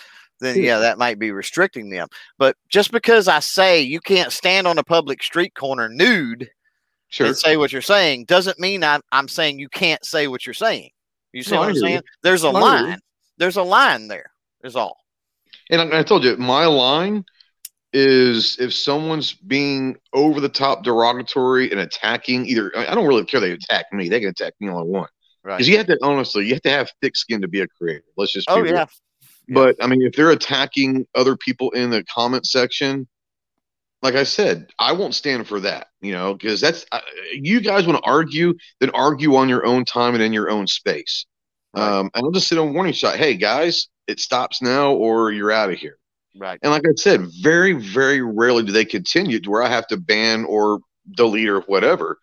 then yeah, that might be restricting them. But just because I say you can't stand on a public street corner nude sure. and say what you're saying doesn't mean I'm, I'm saying you can't say what you're saying. You see no, what I'm saying? There's a line. There's a line there. Is all. And I, I told you, my line is if someone's being over the top derogatory and attacking either I don't really care they attack me, they can attack me all I want. Right. Because you have to honestly, you have to have thick skin to be a creator. Let's just oh yeah, but I mean, if they're attacking other people in the comment section, like I said, I won't stand for that, you know, because that's uh, you guys want to argue, then argue on your own time and in your own space. Right. Um, and I'll just sit on warning shot. Hey guys, it stops now, or you're out of here. Right. And like I said, very, very rarely do they continue to where I have to ban or delete or whatever.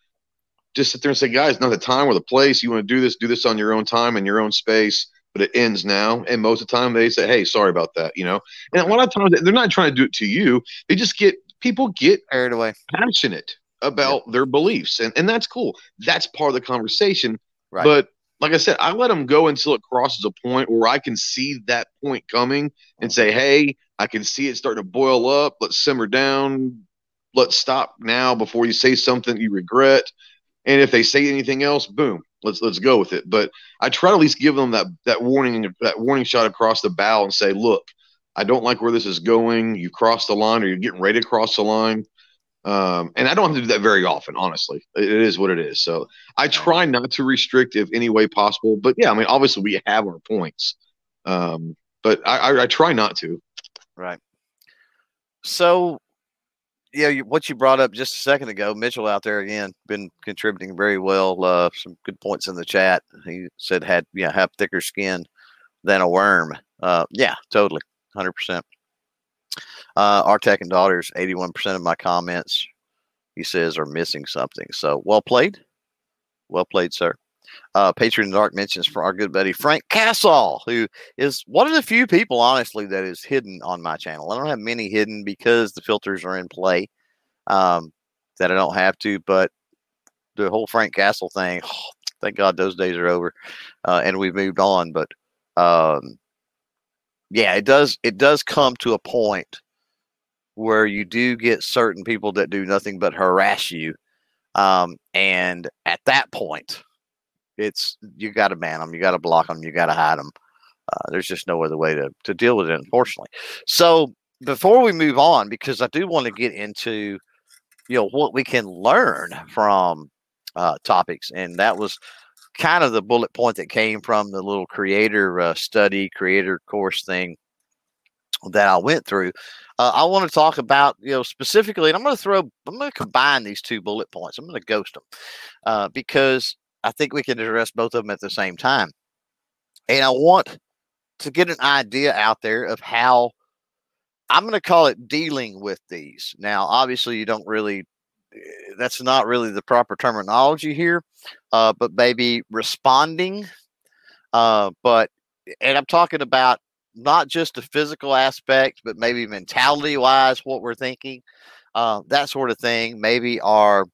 Just sit there and say, guys, not the time or the place. You want to do this, do this on your own time and your own space but it ends now. And most of the time they say, Hey, sorry about that, you know? And a lot of times they're not trying to do it to you. They just get people get carried away, passionate about their beliefs. And, and that's cool. That's part of the conversation. Right. But like I said, I let them go until it crosses a point where I can see that point coming and say, mm-hmm. Hey, I can see it starting to boil up. Let's simmer down. Let's stop now before you say something you regret. And if they say anything else, boom, let's let's go with it. But I try to at least give them that that warning that warning shot across the bow and say, look, I don't like where this is going. You crossed the line, or you're getting ready to cross the line. Um, and I don't have to do that very often, honestly. It is what it is. So I try not to restrict if any way possible. But yeah, I mean, obviously we have our points, um, but I, I, I try not to. Right. So yeah, you, what you brought up just a second ago, Mitchell out there again, been contributing very well. Uh, some good points in the chat. He said had yeah have thicker skin than a worm. Uh, yeah, totally, hundred percent. Uh, Artac and Daughters, eighty-one percent of my comments, he says, are missing something. So well played, well played, sir uh, Patreon Dark mentions for our good buddy Frank Castle, who is one of the few people, honestly, that is hidden on my channel. I don't have many hidden because the filters are in play um, that I don't have to, but the whole Frank Castle thing, oh, thank God those days are over uh, and we've moved on. But um, yeah, it does it does come to a point where you do get certain people that do nothing but harass you. Um, and at that point, it's you got to ban them, you got to block them, you got to hide them. Uh, there's just no other way to to deal with it, unfortunately. So before we move on, because I do want to get into you know what we can learn from uh, topics, and that was kind of the bullet point that came from the little creator uh, study, creator course thing that I went through. Uh, I want to talk about, you know, specifically, and I'm going to throw, I'm going to combine these two bullet points. I'm going to ghost them uh, because I think we can address both of them at the same time. And I want to get an idea out there of how I'm going to call it dealing with these. Now, obviously, you don't really, eh, that's not really the proper terminology here, uh, but maybe responding. Uh, but, and I'm talking about not just the physical aspect, but maybe mentality wise, what we're thinking. uh, that sort of thing. Maybe our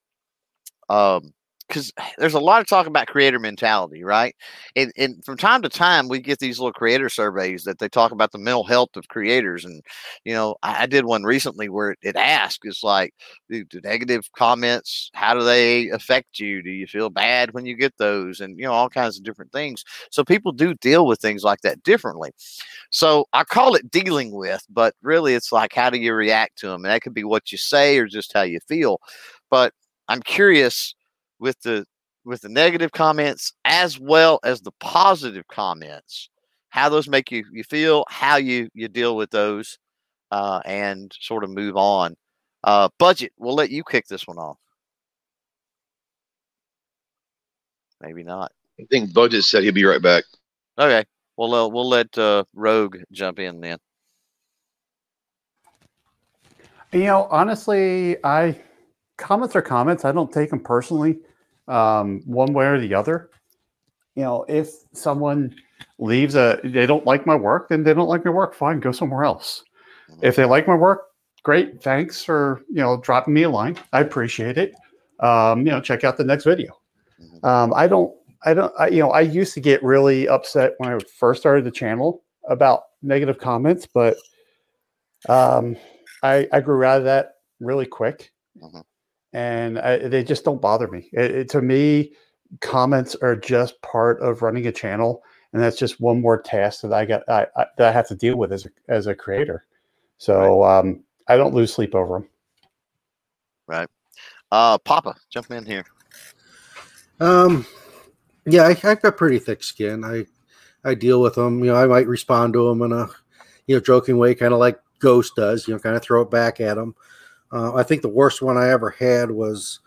um, because eh, there's a lot of talk about creator mentality, right? And, and from time to time, we get these little creator surveys that they talk about the mental health of creators. And, you know, I, I did one recently where it, it asked, it's like, the negative comments, how do they affect you? Do you feel bad when you get those? And, you know, all kinds of different things. So people do deal with things like that differently. So I call it dealing with, but really it's like, how do you react to them? And that could be what you say or just how you feel. But I'm curious with the with the negative comments as well as the positive comments how those make you you feel how you you deal with those uh, and sort of move on. Uh, budget we'll let you kick this one off. Maybe not. I think budget said he'll be right back. Okay well uh, we'll let uh, rogue jump in then. You know honestly i comments are comments. I don't take them personally, um, one way or the other. You know, if someone leaves a, they don't like my work, then they don't like my work. Fine, go somewhere else. If they like my work, great. Thanks for you know dropping me a line. I appreciate it. Um, you know, check out the next video. Um, I don't, I don't, I, you know, I used to get really upset when I first started the channel about negative comments, but um, I, I grew out of that really quick. Mhm. And I, they just don't bother me. It, it- to me, comments are just part of running a channel, and that's just one more task that I got I, I, that I have to deal with as a, as a creator. So um, I don't lose sleep over them. Right, uh papa jump in here Um, yeah, I, I've got pretty thick skin. I I deal with them. You know, I might respond to them in a you know joking way, kind of like Ghost does. You know, kind of throw it back at them. Uh, I think the worst one I ever had was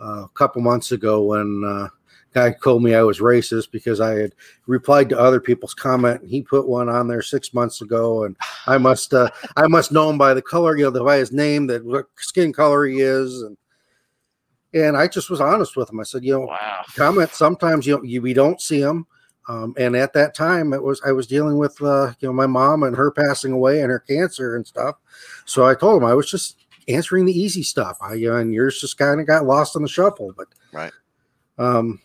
uh, a couple months ago when uh, guy told me I was racist because I had replied to other people's comment. And he put one on there six months ago, and I must uh, I must know him by the color, you know, by his name, that what skin color he is, and and I just was honest with him. I said, you know, wow comment sometimes you, you we don't see them um, and at that time it was i was dealing with uh, you know my mom and her passing away and her cancer and stuff so i told him i was just answering the easy stuff i you know, and yours just kind of got lost in the shuffle but Right. um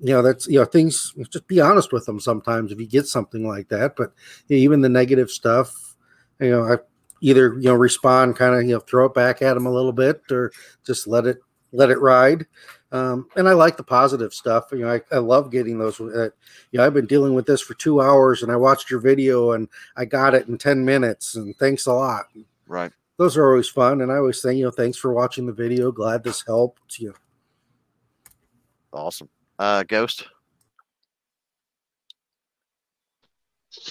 you know that's you know things just be honest with them sometimes if you get something like that but even the negative stuff you know i either you know respond kind of you know throw it back at them a little bit or just let it let it ride um, and I like the positive stuff. You know, I, I love getting those. Uh, you know, I've been dealing with this for two hours, and I watched your video, and I got it in ten minutes. And thanks a lot. right Those are always fun, and I always say, you know, thanks for watching the video. Glad this helped. You awesome uh ghost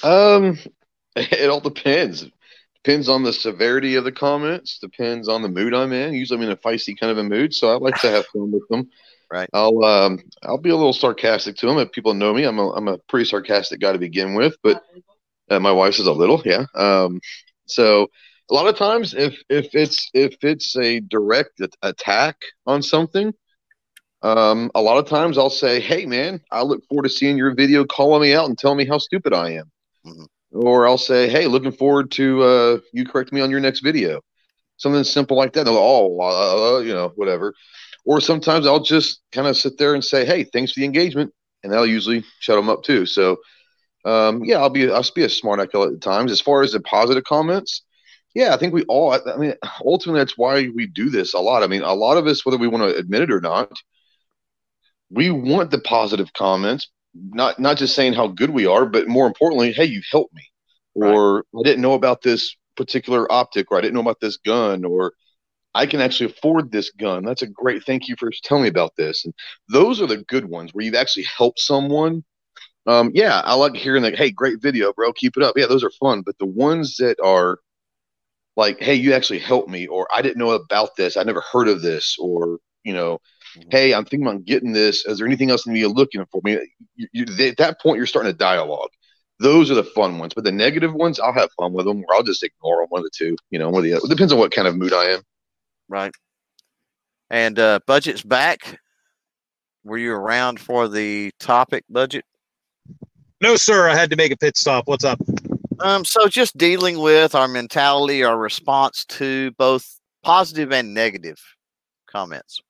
Um, it all depends. Depends on the severity of the comments. Depends on the mood I'm in. Usually, I'm in a feisty kind of a mood, so I like to have fun with them. Right. I'll um I'll be a little sarcastic to them. If people know me, I'm a I'm a pretty sarcastic guy to begin with, but uh, my wife is a little, yeah. Um, so a lot of times, if if it's if it's a direct attack on something, um, a lot of times I'll say, "Hey, man, I look forward to seeing your video. Calling me out and telling me how stupid I am." Mhm. Or I'll say, "Hey, looking forward to uh, you correct me on your next video." Something simple like that. Oh, uh, you know, whatever. Or sometimes I'll just kind of sit there and say, "Hey, thanks for the engagement," and that'll usually shut them up too. So, um, yeah, I'll be I'll be a smart aleck at times. As far as the positive comments, yeah, I think we all. I, mean, ultimately, that's why we do this a lot. I mean, a lot of us, whether we want to admit it or not, we want the positive comments. Not not just saying how good we are, but more importantly, hey, you've helped me, or I didn't know about this particular optic, or I didn't know about this gun, or I can actually afford this gun. That's a great. Thank you for telling me about this. And those are the good ones where you've actually helped someone. Um, yeah, I like hearing that. "Hey, great video, bro. Keep it up." Yeah, those are fun. But the ones that are like, "Hey, you actually helped me," or "I didn't know about this. I never heard of this," or you know, Mhm. "Hey, I'm thinking about getting this. Is there anything else you're looking for me?" You, you, at that point, you're starting a dialogue. Those are the fun ones. But the negative ones, I'll have fun with them, or I'll just ignore them. One of the two, you know, one of the other. It depends on what kind of mood I am. right and uh budget's back were you around for the topic budget No, sir. I had to make a pit stop. What's up? Um, so just dealing with our mentality, our response to both positive and negative comments.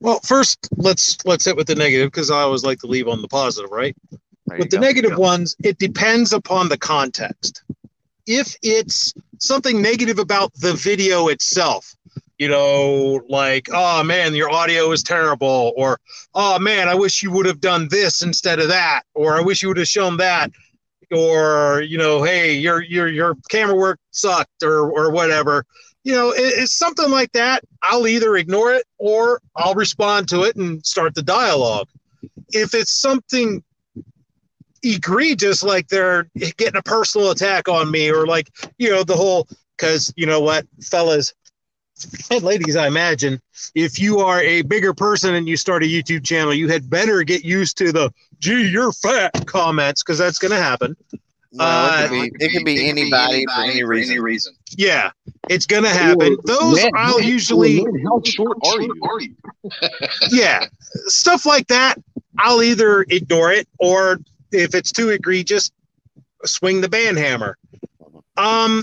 Well, first let's let's hit with the negative because I always like to leave on the positive, right? There with the go. negative ones, it depends upon the context. If it's something negative about the video itself, you know, like, oh man, your audio is terrible, or oh man, I wish you would have done this instead of that, or I wish you would have shown that, or you know, hey, your your your camera work sucked, or or whatever. You know, it, it's something like that. I'll either ignore it or I'll respond to it and start the dialogue. If it's something egregious like they're getting a personal attack on me or like you know the whole because you know what fellas and ladies i imagine if you are a bigger person and you start a youtube channel you had better get used to the gee you're fat comments because that's going to happen. Well, it could Uh, be, it could be anybody for any reason. yeah it's going to happen. those Man, i'll man, usually man, how short are you? yeah stuff like that i'll either ignore it or if it's too egregious swing the band hammer um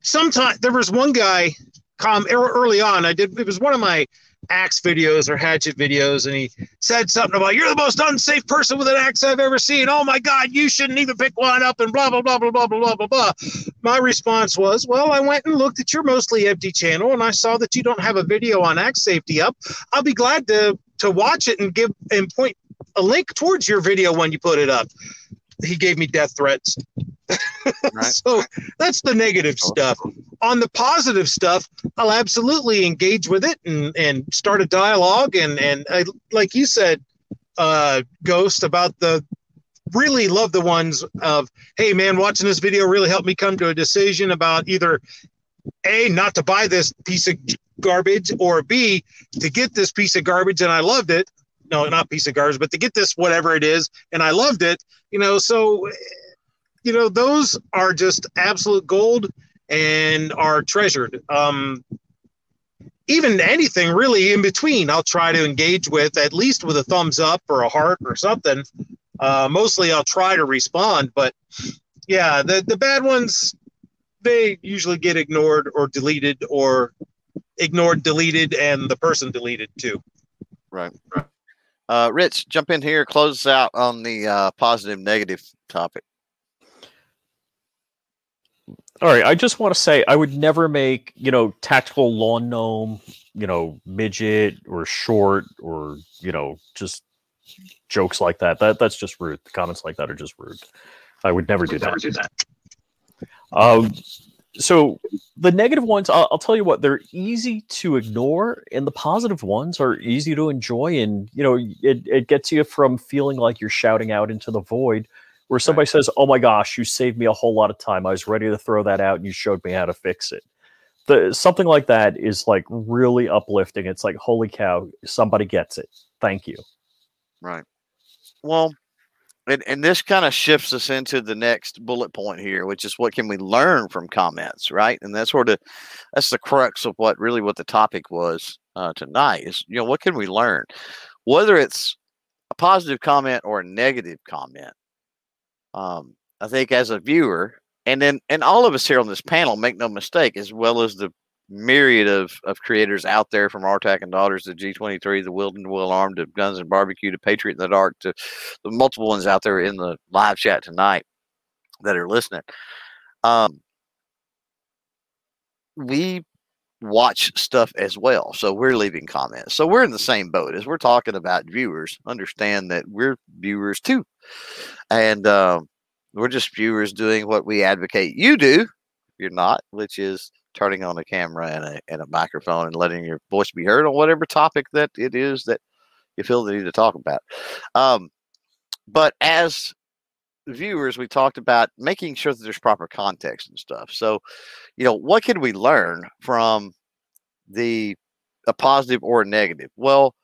sometimes there was one guy com er, early on i did it was one of my axe videos or hatchet videos and he said something about you're the most unsafe person with an axe i've ever seen. Oh my god you shouldn't even pick one up and blah blah blah blah blah blah blah blah blah. My response was well i went and looked at your mostly empty channel and i saw that you don't have a video on axe safety up. I'll be glad to to watch it and give and point a link towards your video when you put it up he gave me death threats. Right. so that's the negative stuff. On the positive stuff i'll absolutely engage with it and and start a dialogue and and I, like you said uh ghost about the really love the ones of hey man watching this video really helped me come to a decision about either a not to buy this piece of garbage or b to get this piece of garbage and i loved it no not piece of garbage but to get this whatever it is and i loved it you know so you know those are just absolute gold and are treasured um even anything really in between i'll try to engage with at least with a thumbs up or a heart or something uh mostly i'll try to respond but yeah the the bad ones they usually get ignored or deleted or ignored deleted and the person deleted too Right. Right. Uh, Rich, jump in here, close out on the uh, positive negative topic. All right, I just want to say I would never make, you know, tactical lawn gnome, you know, midget or short or, you know, just jokes like that. That that's just rude. The comments like that are just rude. I would never do that. Um, so the negative ones, I'll, I'll tell you what, they're easy to ignore, and the positive ones are easy to enjoy. And you know, it, it gets you from feeling like you're shouting out into the void, where somebody says, "Oh my gosh, you saved me a whole lot of time. I was ready to throw that out, and you showed me how to fix it." The something like that is like really uplifting. It's like, holy cow, somebody gets it. Thank you. Right. Well, and, and this kind of shifts us into the next bullet point here, which is what can we learn from comments, right? And that's sort of that's the crux of what really what the topic was uh, tonight is you know what can we learn, whether it's a positive comment or a negative comment. Um, I think as a viewer, and then and all of us here on this panel, make no mistake, as well as the myriad of, of creators out there from Artac and Daughters to G23, the Wild and Will Armed to Guns and Barbecue to Patriot in the Dark to the multiple ones out there in the live chat tonight that are listening. Um, we watch stuff as well. So we're leaving comments. So we're in the same boat as we're talking about viewers. Understand that we're viewers too. And um, we're just viewers doing what we advocate you do. You're not, which is turning on a camera and a, and a microphone and letting your voice be heard on whatever topic that it is that you feel the need to talk about. Um, but as viewers, we talked about making sure that there's proper context and stuff. So, you know, what can we learn from the a positive or a negative? Well,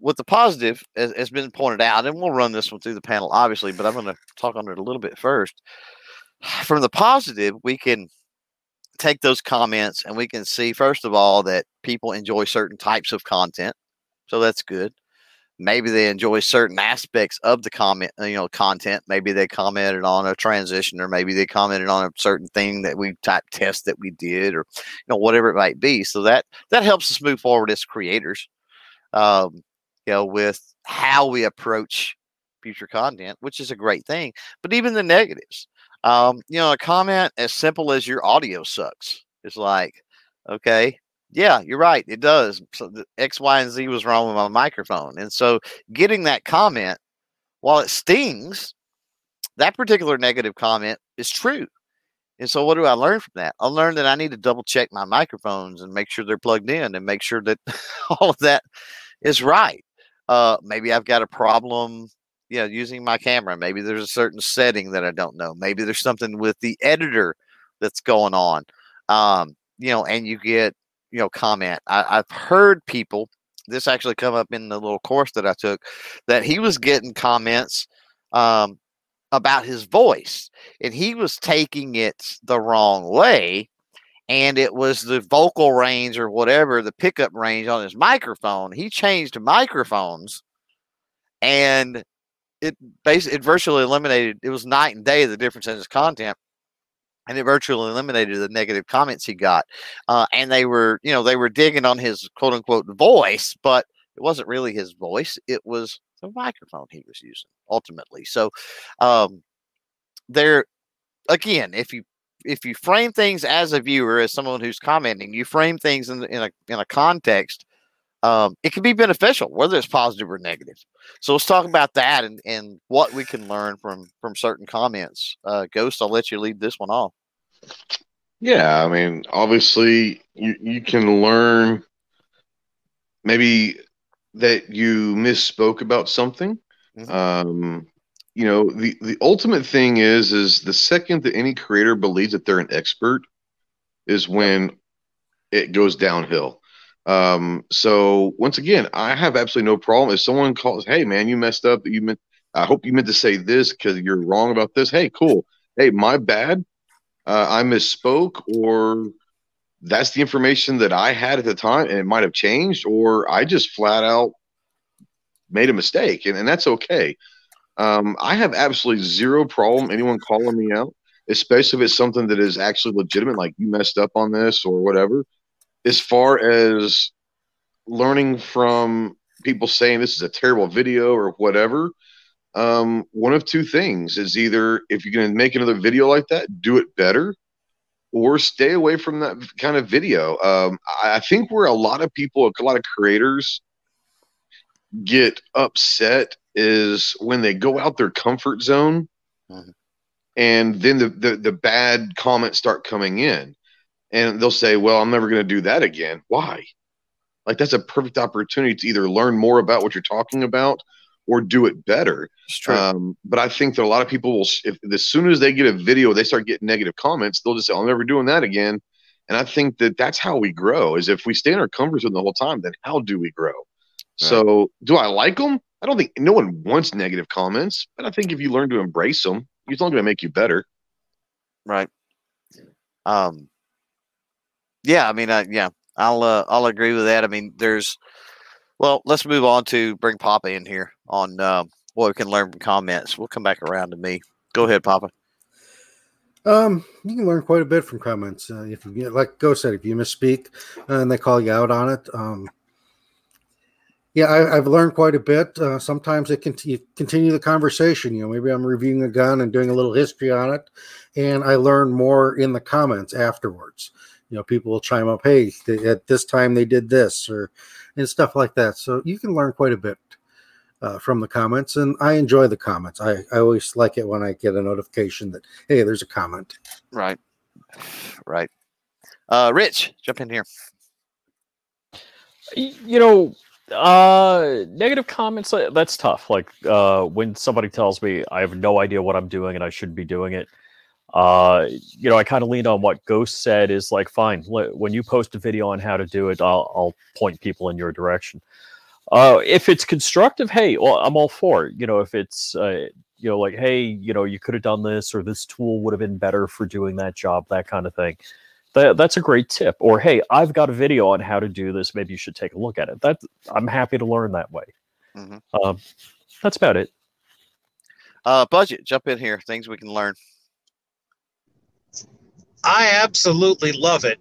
with the positive, as has been pointed out, and we'll run this one through the panel, obviously, but I'm going to talk on it a little bit first. From the positive, we can take those comments and we can see, first of all, that people enjoy certain types of content. So that's good. maybe they enjoy certain aspects of the comment, you know, content. Maybe they commented on a transition, or maybe they commented on a certain thing that we type test that we did, or you know, whatever it might be. So that that helps us move forward as creators. Um, you know, with how we approach future content, which is a great thing. But even the negatives, um, you know, a comment as simple as your audio sucks is like, okay, yeah, you're right. It does. So X, Y, and Z was wrong with my microphone. And so getting that comment, while it stings, that particular negative comment is true. And so what do I learn from that? I learned that I need to double check my microphones and make sure they're plugged in and make sure that all of that is right. Uh, maybe I've got a problem, you know, using my camera. Maybe there's a certain setting that I don't know. Maybe there's something with the editor that's going on. Um, you know, and you get you know comment. I, I've heard people. This actually come up in the little course that I took that he was getting comments um, about his voice, and he was taking it the wrong way. And it was the vocal range or whatever, the pickup range on his microphone. He changed microphones, and it basically it virtually eliminated. It was night and day the difference in his content and it virtually eliminated the negative comments he got. Uh, and they were, you know, they were digging on his quote unquote voice, but it wasn't really his voice. It was the microphone he was using ultimately. So, um, there again, if you if you frame things as a viewer, as someone who's commenting, you frame things in, in a in a context. Um, it can be beneficial, whether it's positive or negative. So let's talk about that and, and what we can learn from from certain comments. Uh, Ghost, I'll let you lead this one off. Yeah, I mean, obviously, you you can learn maybe that you misspoke about something. Mm-hmm. Um, you know, the the ultimate thing is is the second that any creator believes that they're an expert is when it goes downhill. Um, so once again, I have absolutely no problem if someone calls, "Hey, man, you messed up. You meant. I hope you meant to say this because you're wrong about this." Hey, cool. Hey, my bad uh, I misspoke or that's the information that I had at the time and it might have changed, or I just flat out made a mistake, and, and that's okay. Um, I have absolutely zero problem anyone calling me out, especially if it's something that is actually legitimate, like you messed up on this or whatever. As far as learning from people saying this is a terrible video or whatever, um, one of two things is either if you're going to make another video like that, do it better or stay away from that kind of video. Um, I think where a lot of people, a lot of creators get upset is when they go out their comfort zone mm-hmm. and then the, the, the bad comments start coming in and they'll say, well, I'm never going to do that again. Why? Like that's a perfect opportunity to either learn more about what you're talking about or do it better. Um, but I think that a lot of people will, if as soon as they get a video, they start getting negative comments, they'll just say, "I'm never doing that again." And I think that that's how we grow. Is if we stay in our comfort zone the whole time, then how do we grow? Right. So, do I like them? I don't think no one wants negative comments, but I think if you learn to embrace them, it's only going to make you better. Right. Um. Yeah, I mean, uh, yeah, I'll uh, I'll agree with that. I mean, there's well, let's move on to bring Papa in here on uh, what we can learn from comments. We'll come back around to me. Go ahead, Papa. Um, you can learn quite a bit from comments. Uh, if you like Go said, if you misspeak uh, and they call you out on it, um, yeah, I, have learned quite a bit. Uh, sometimes it can continue the conversation. You know, maybe I'm reviewing a gun and doing a little history on it, and I learn more in the comments afterwards. You know, people will chime up, "Hey, at this time they did this," or and stuff like that. So you can learn quite a bit uh, from the comments, and I enjoy the comments. I, I always like it when I get a notification that hey, there's a comment. Right, right. Uh, Rich, jump in here. You know, uh, negative comments uh, that's tough. Like uh, when somebody tells me I have no idea what I'm doing and I shouldn't be doing it uh, you know, I kind of leaned on what Ghost said is like, fine, when you post a video on how to do it, I'll, I'll point people in your direction. Uh, if it's constructive, hey, well, I'm all for it. You know, if it's, uh, you know, like, hey, you know, you could have done this or this tool would have been better for doing that job, that kind of thing. That, that's a great tip. Or, hey, I've got a video on how to do this. Maybe you should take a look at it. That I'm happy to learn that way. Mhm. Um, that's about it. Uh, budget, jump in here. Things we can learn. I absolutely love it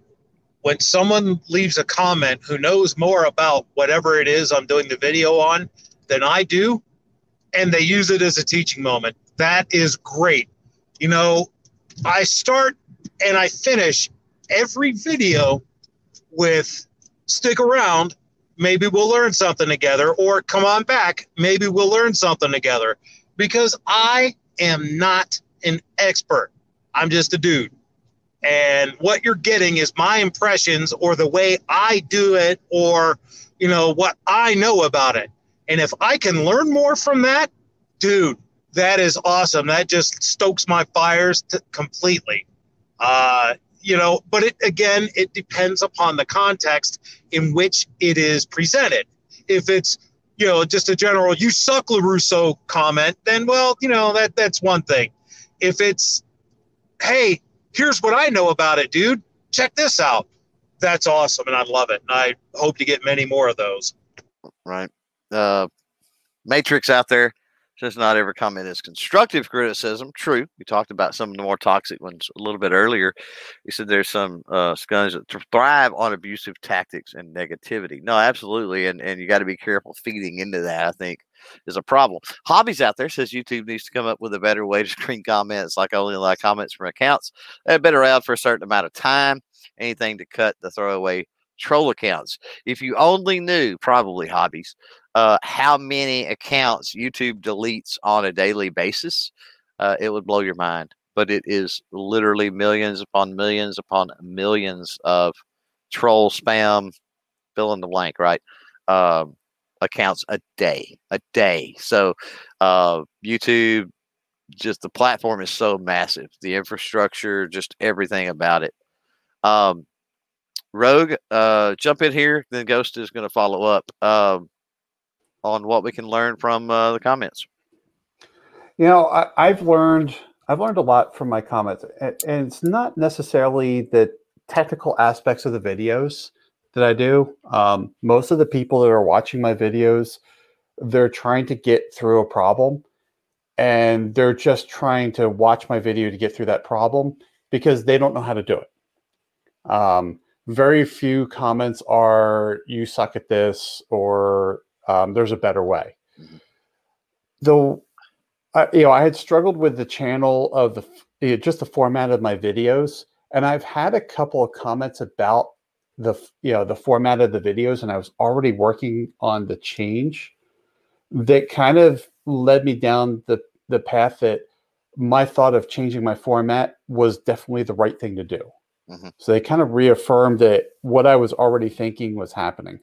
when someone leaves a comment who knows more about whatever it is I'm doing the video on than I do, and they use it as a teaching moment. That is great. You know, I start and I finish every video with stick around, maybe we'll learn something together, or come on back, maybe we'll learn something together. Because I am not an expert, I'm just a dude. And what you're getting is my impressions or the way I do it or, you know, what I know about it. And if I can learn more from that, dude, that is awesome. That just stokes my fires to, completely. Uh, you know, but it again, it depends upon the context in which it is presented. If it's you know just a general "you suck, Larusso" comment, then well, you know that that's one thing. If it's hey, here's what I know about it, dude. Check this out. That's awesome, and I love it. And I hope to get many more of those. right? Uh, Matrix out there says not every comment is constructive criticism. True. We talked about some of the more toxic ones a little bit earlier. He said there's some uh, scunns that thrive on abusive tactics and negativity. No, absolutely. And, and you got to be careful feeding into that, I think, is a problem. Hobbies out there says YouTube needs to come up with a better way to screen comments, like only allow comments from accounts that have been around for a certain amount of time. Anything to cut the throwaway troll accounts. If you only knew, probably hobbies, uh, how many accounts YouTube deletes on a daily basis, uh, it would blow your mind. But it is literally millions upon millions upon millions of troll spam, fill in the blank, right? Um, accounts a day, a day. So uh, YouTube, just the platform is so massive, the infrastructure, just everything about it. Um, Rogue, uh, jump in here. Then Ghost is going to follow up um, on what we can learn from uh, the comments. You know, I, I've learned I've learned a lot from my comments, and, and it's not necessarily the technical aspects of the videos that I do. Um, most of the people that are watching my videos, they're trying to get through a problem, and they're just trying to watch my video to get through that problem because they don't know how to do it. Um, very few comments are "you suck at this" or um, "there's a better way." Mhm. Though I, you know, I had struggled with the channel of the you know, just the format of my videos, and I've had a couple of comments about the you know the format of the videos, and I was already working on the change that kind of led me down the the path that my thought of changing my format was definitely the right thing to do. Mhm. So they kind of reaffirmed that what I was already thinking was happening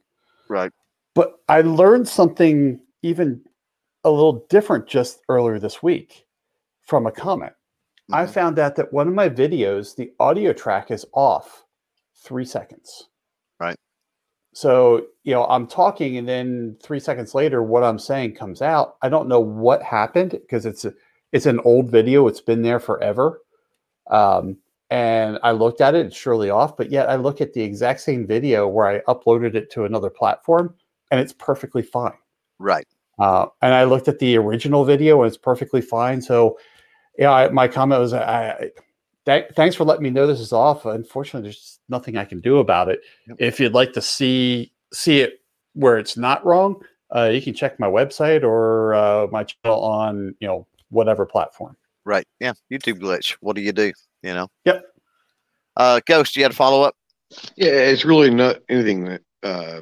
Right. but I learned something even a little different just earlier this week from a comment. I Mhm. found out that one of my videos, the audio track is off three seconds. Right. So, you know, I'm talking and then three seconds later, what I'm saying comes out. I don't know what happened because it's a, it's an old video. It's been there forever. Um, and I looked at it, it's surely off, but yet I look at the exact same video where I uploaded it to another platform and it's perfectly fine. Right. Uh, and I looked at the original video and it's perfectly fine. So, yeah, I, my comment was, I, I, th- thanks for letting me know this is off. Unfortunately, there's nothing I can do about it. Yep. If you'd like to see see it where it's not wrong, uh, you can check my website or uh, my channel on you know whatever platform. Right. Yeah. YouTube glitch. What do you do? You know? Yep. Uh, Ghost, you had a follow up? Yeah, it's really not anything that uh,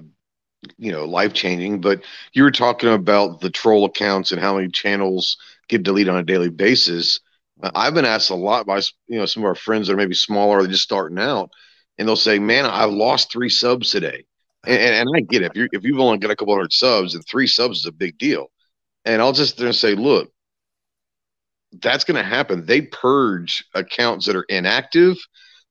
you know life changing. But you were talking about the troll accounts and how many channels get deleted on a daily basis. I've been asked a lot by you know some of our friends that are maybe smaller, they're just starting out, and they'll say, "Man, I lost three subs today." And, and, I get it. If you if you've only got a couple hundred subs, and three subs is a big deal. And I'll just there and say, look, that's going to happen. They purge accounts that are inactive.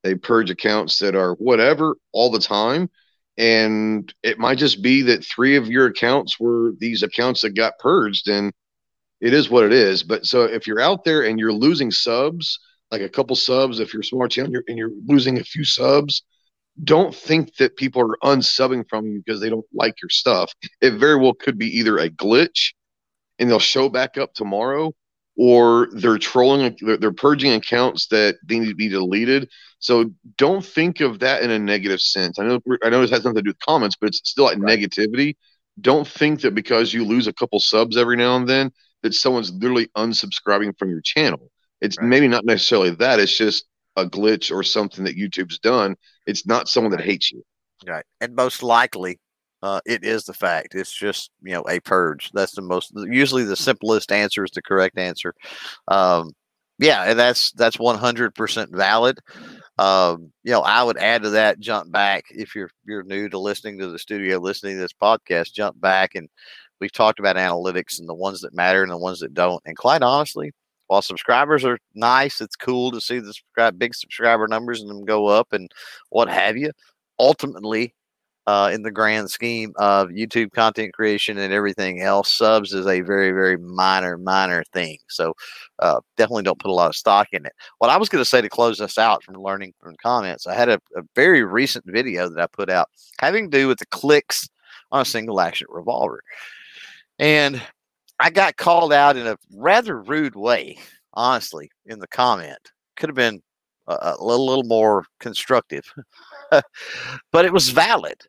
They purge accounts that are whatever all the time. And it might just be that three of your accounts were these accounts that got purged, and it is what it is. But so if you're out there and you're losing subs, like a couple subs, if you're a smart channel you're, and you're losing a few subs, don't think that people are unsubbing from you because they don't like your stuff. It very well could be either a glitch and they'll show back up tomorrow or they're trolling they're, they're purging accounts that they need to be deleted so don't think of that in a negative sense i know i know this has nothing to do with comments but it's still like right. negativity don't think that because you lose a couple subs every now and then that someone's literally unsubscribing from your channel it's right. maybe not necessarily that it's just a glitch or something that youtube's done it's not someone that hates you right and most likely uh, it is the fact. It's just you know a purge. That's the most usually the simplest answer is the correct answer. Um, yeah, and that's that's one hundred percent valid. Um, you know, I would add to that. Jump back if you're you're new to listening to the studio, listening to this podcast. Jump back and we've talked about analytics and the ones that matter and the ones that don't. And quite honestly, while subscribers are nice, it's cool to see the subscribe big subscriber numbers and them go up and what have you. Ultimately, uh, in the grand scheme of YouTube content creation and everything else. Subs is a very, very minor, minor thing. So uh, definitely don't put a lot of stock in it. What I was going to say to close us out from learning from comments, I had a, a very recent video that I put out having to do with the clicks on a single action revolver. And I got called out in a rather rude way, honestly, in the comment. Could have been a, a little, little more constructive. but it was valid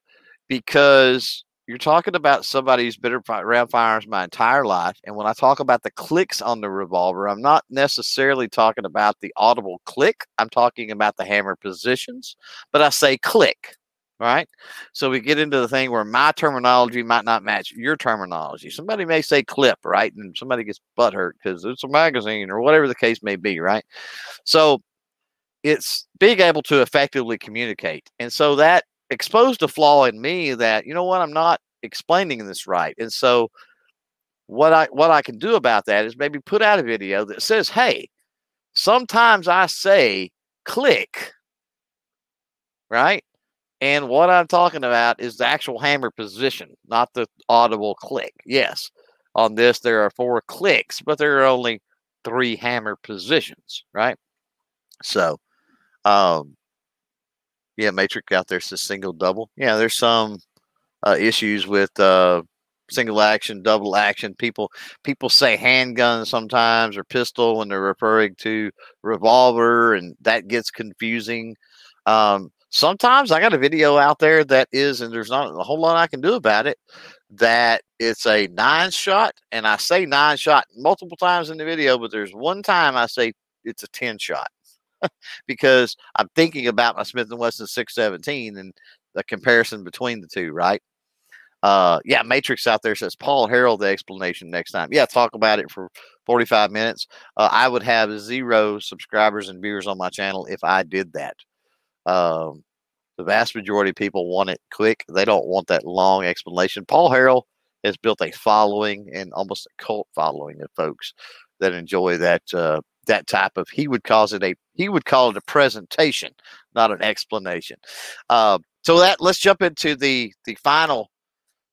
because you're talking about somebody who's been around firearms my entire life. And when I talk about the clicks on the revolver, I'm not necessarily talking about the audible click. I'm talking about the hammer positions, but I say click. Right. So we get into the thing where my terminology might not match your terminology. Somebody may say clip, right? And somebody gets butthurt because it's a magazine or whatever the case may be, right? So it's being able to effectively communicate. And so that exposed a flaw in me that, you know what, I'm not explaining this right. And so what I what I can do about that is maybe put out a video that says, hey, sometimes I say click, right? And what I'm talking about is the actual hammer position, not the audible click. Yes, on this there are four clicks, but there are only three hammer positions, right? So um, yeah, Matrix out there says single double. Yeah, there's some uh, issues with uh, single action, double action. People people say handgun sometimes or pistol when they're referring to revolver, and that gets confusing. Um, sometimes I got a video out there that is, and there's not a whole lot I can do about it. That it's a nine shot, and I say nine shot multiple times in the video, but there's one time I say it's a ten shot. because I'm thinking about my Smith and Wesson 617 and the comparison between the two, right? Uh, yeah, Matrix out there says Paul Harrell the explanation next time. Yeah, talk about it for 45 minutes. Uh, I would have zero subscribers and viewers on my channel if I did that. Um, the vast majority of people want it quick. They don't want that long explanation. Paul Harrell has built a following and almost a cult following of folks that enjoy that uh, that type of he would call it a he would call it a presentation not an explanation uh, so that let's jump into the the final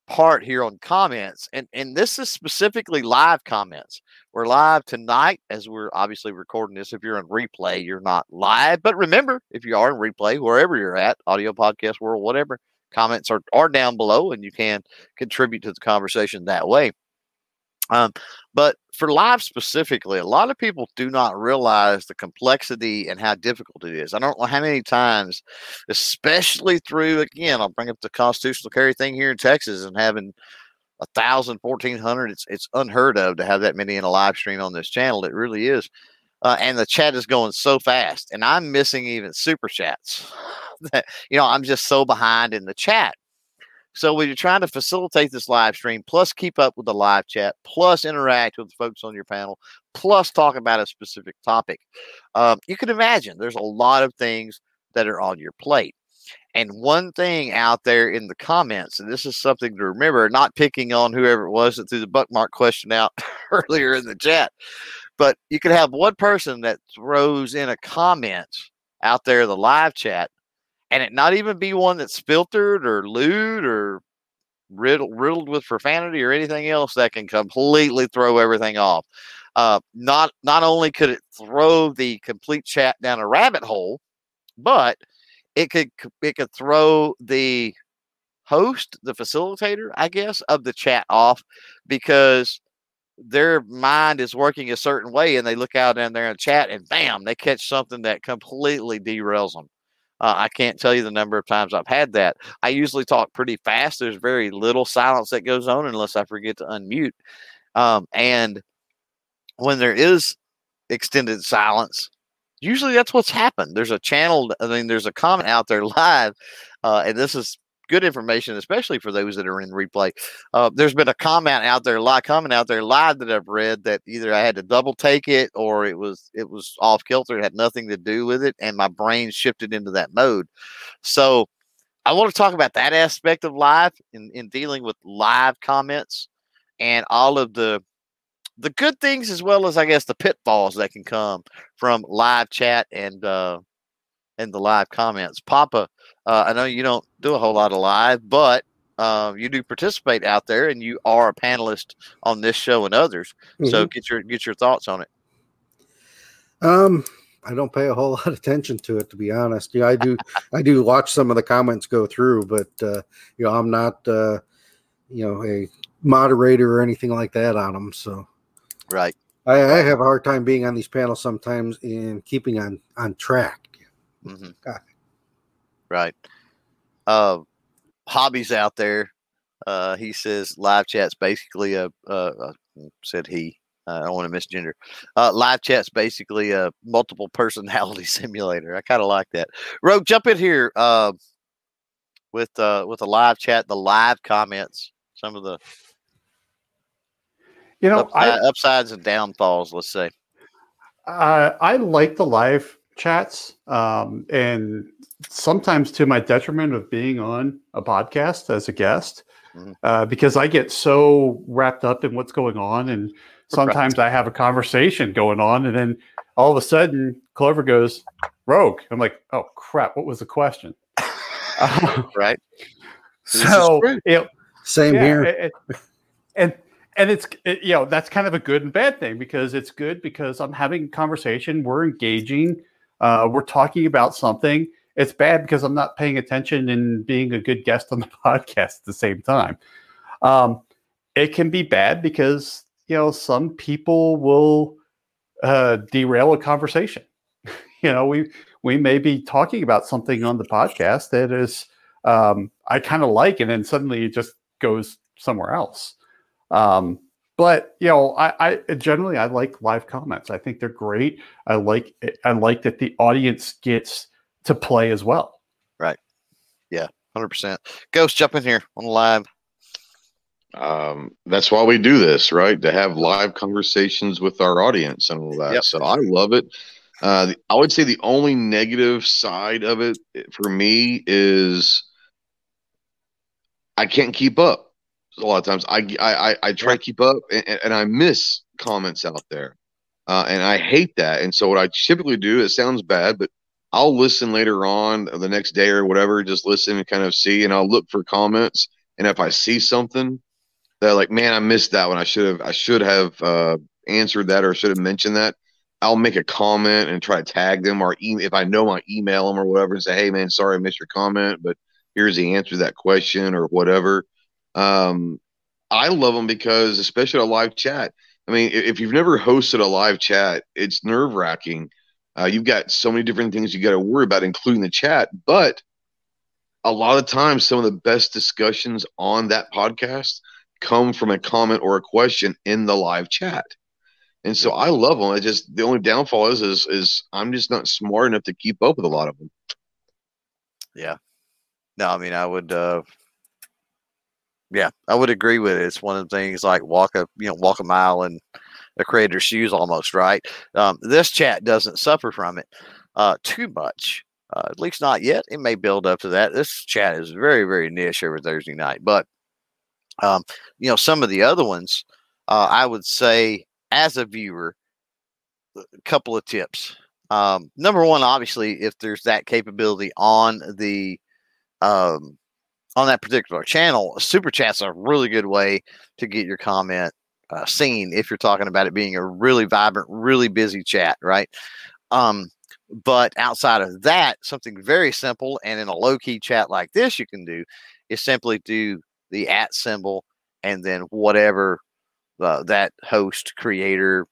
part here on comments and and this is specifically live comments we're live tonight as we're obviously recording this if you're on replay you're not live but remember if you are in replay wherever you're at audio podcast world whatever comments are, are down below and you can contribute to the conversation that way um, but for live specifically, a lot of people do not realize the complexity and how difficult it is. I don't know how many times, especially through, again, I'll bring up the constitutional carry thing here in Texas and having a thousand, fourteen hundred. It's it's unheard of to have that many in a live stream on this channel. It really is. Uh, and the chat is going so fast, and I'm missing even super chats. you know, I'm just so behind in the chat. So when you're trying to facilitate this live stream, plus keep up with the live chat, plus interact with the folks on your panel, plus talk about a specific topic, um, you can imagine there's a lot of things that are on your plate. And one thing out there in the comments, and this is something to remember, not picking on whoever it was that threw the bookmark question out earlier in the chat, but you could have one person that throws in a comment out there in the live chat and it not even be one that's filtered or lewd or riddled, riddled with profanity or anything else that can completely throw everything off. Uh, not not only could it throw the complete chat down a rabbit hole, but it could it could throw the host, the facilitator, I guess, of the chat off because their mind is working a certain way and they look out in there and chat and bam, they catch something that completely derails them. Uh, I can't tell you the number of times I've had that. I usually talk pretty fast. There's very little silence that goes on unless I forget to unmute. Um, and when there is extended silence, usually that's what's happened. There's a channel, I mean, there's a comment out there live, uh, and this is good information, especially for those that are in replay. Uh, there's been a comment out there, live comment out there live that I've read that either I had to double take it or it was it was off kilter, it had nothing to do with it, and my brain shifted into that mode. So I want to talk about that aspect of live in, in dealing with live comments and all of the the good things as well as I guess the pitfalls that can come from live chat and uh and the live comments. Papa, uh, I know you don't do a whole lot of live, but uh, you do participate out there, and you are a panelist on this show and others. Mm-hmm. So get your get your thoughts on it. Um, I don't pay a whole lot of attention to it, to be honest. Yeah, I do. I do watch some of the comments go through, but uh, you know, I'm not, uh, you know, a moderator or anything like that on them. So, right. I, I have a hard time being on these panels sometimes and keeping on on track. Mm-hmm. Right. Uh, hobbies out there. Uh, he says live chat's basically a, uh, said he. I don't want to misgender. Uh, live chat's basically a multiple personality simulator. I kind of like that. Rogue, jump in here uh, with uh, with the live chat, the live comments, some of the you know upside, I, upsides and downfalls. Let's say. Uh, I like the live chats, um, and sometimes to my detriment of being on a podcast as a guest, mm-hmm. uh, because I get so wrapped up in what's going on, and sometimes right. I have a conversation going on, and then all of a sudden Clover goes rogue. I'm like, oh crap, what was the question? right. So you know, same yeah, here, and, and and it's it, you know that's kind of a good and bad thing because it's good because I'm having conversation, we're engaging, uh, we're talking about something. It's bad because I'm not paying attention and being a good guest on the podcast at the same time. Um, it can be bad because you know some people will uh, derail a conversation. you know, we we may be talking about something on the podcast that is um, I kind of like, and then suddenly it just goes somewhere else. Um, but you know, I, I generally I like live comments. I think they're great. I like I like that the audience gets to play as well. Right. Yeah, hundred percent. Ghost, jump in here on live. Um, that's why we do this, right? To have live conversations with our audience and all that. Yep. So I love it. Uh, I would say the only negative side of it for me is I can't keep up a lot of times I I I try to keep up and, and I miss comments out there, uh, and I hate that. And so what I typically do, it sounds bad, but I'll listen later on the next day or whatever, just listen and kind of see, and I'll look for comments. And if I see something that like, man, I missed that one. I should have I should have uh, answered that or should have mentioned that. I'll make a comment and try to tag them or e- if I know I email them or whatever and say, hey man, sorry I missed your comment, but here's the answer to that question or whatever. Um, I love them because, especially a live chat. I mean, if you've never hosted a live chat, it's nerve wracking. Uh, you've got so many different things you got to worry about, including the chat. But a lot of times, some of the best discussions on that podcast come from a comment or a question in the live chat. And so I love them. I just the only downfall is is is I'm just not smart enough to keep up with a lot of them. Yeah. No, I mean I would uh yeah, I would agree with it. It's one of the things like walk a you know walk a mile in a creator's shoes almost, right? Um, this chat doesn't suffer from it uh, too much, uh, at least not yet. It may build up to that. This chat is very very niche every Thursday night, but um, you know some of the other ones, uh, I would say as a viewer, a couple of tips. Um, number one, obviously, if there's that capability on the um, on that particular channel, super chat's a really good way to get your comment uh, seen if you're talking about it being a really vibrant, really busy chat, right? Um, But outside of that, something very simple and in a low key chat like this, you can do is simply do the at symbol and then whatever uh, that host, creator,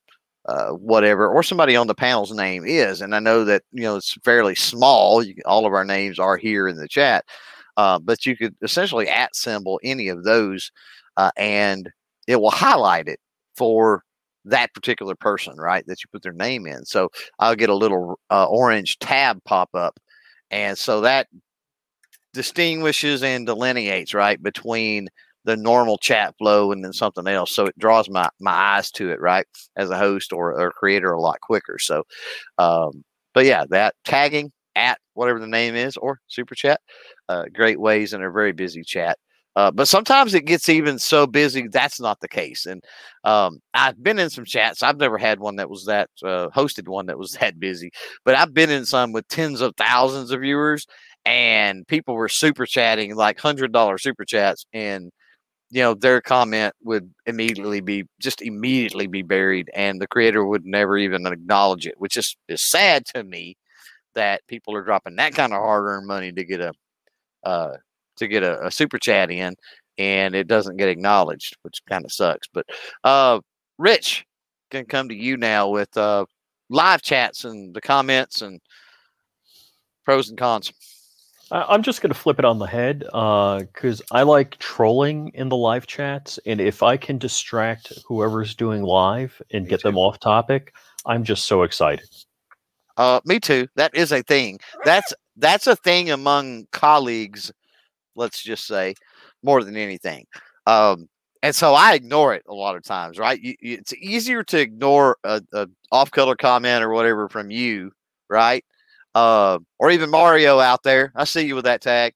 uh, whatever, or somebody on the panel's name is. And I know that, you know, it's fairly small. You, all of our names are here in the chat, uh, but you could essentially at symbol any of those uh, and it will highlight it for that particular person, right? That you put their name in. So I'll get a little uh, orange tab pop up. And so that distinguishes and delineates, right, between the normal chat flow and then something else. So it draws my, my eyes to it, right, as a host or, or creator a lot quicker. So, um, but yeah, that tagging at whatever the name is or super chat, uh, great ways in a very busy chat uh, but sometimes it gets even so busy that's not the case. And um, I've been in some chats. I've never had one that was that uh, hosted one that was that busy, but I've been in some with tens of thousands of viewers, and people were super chatting like hundred dollar super chats, and you know their comment would immediately be just immediately be buried, and the creator would never even acknowledge it, which is is sad to me that people are dropping that kind of hard earned money to get a uh, to get a, a super chat in and it doesn't get acknowledged, which kind of sucks. But uh, Rich can come to you now with uh, live chats and the comments and pros and cons. I'm just going to flip it on the head because uh, I like trolling in the live chats, and if I can distract whoever's doing live and me get too. them off topic, I'm just so excited. Uh, me too. That is a thing. That's that's a thing among colleagues let's just say, more than anything. Um, and so I ignore it a lot of times, right? You, you, it's easier to ignore a, a off color comment or whatever from you, right? Uh, or even Mario out there. I see you with that tag.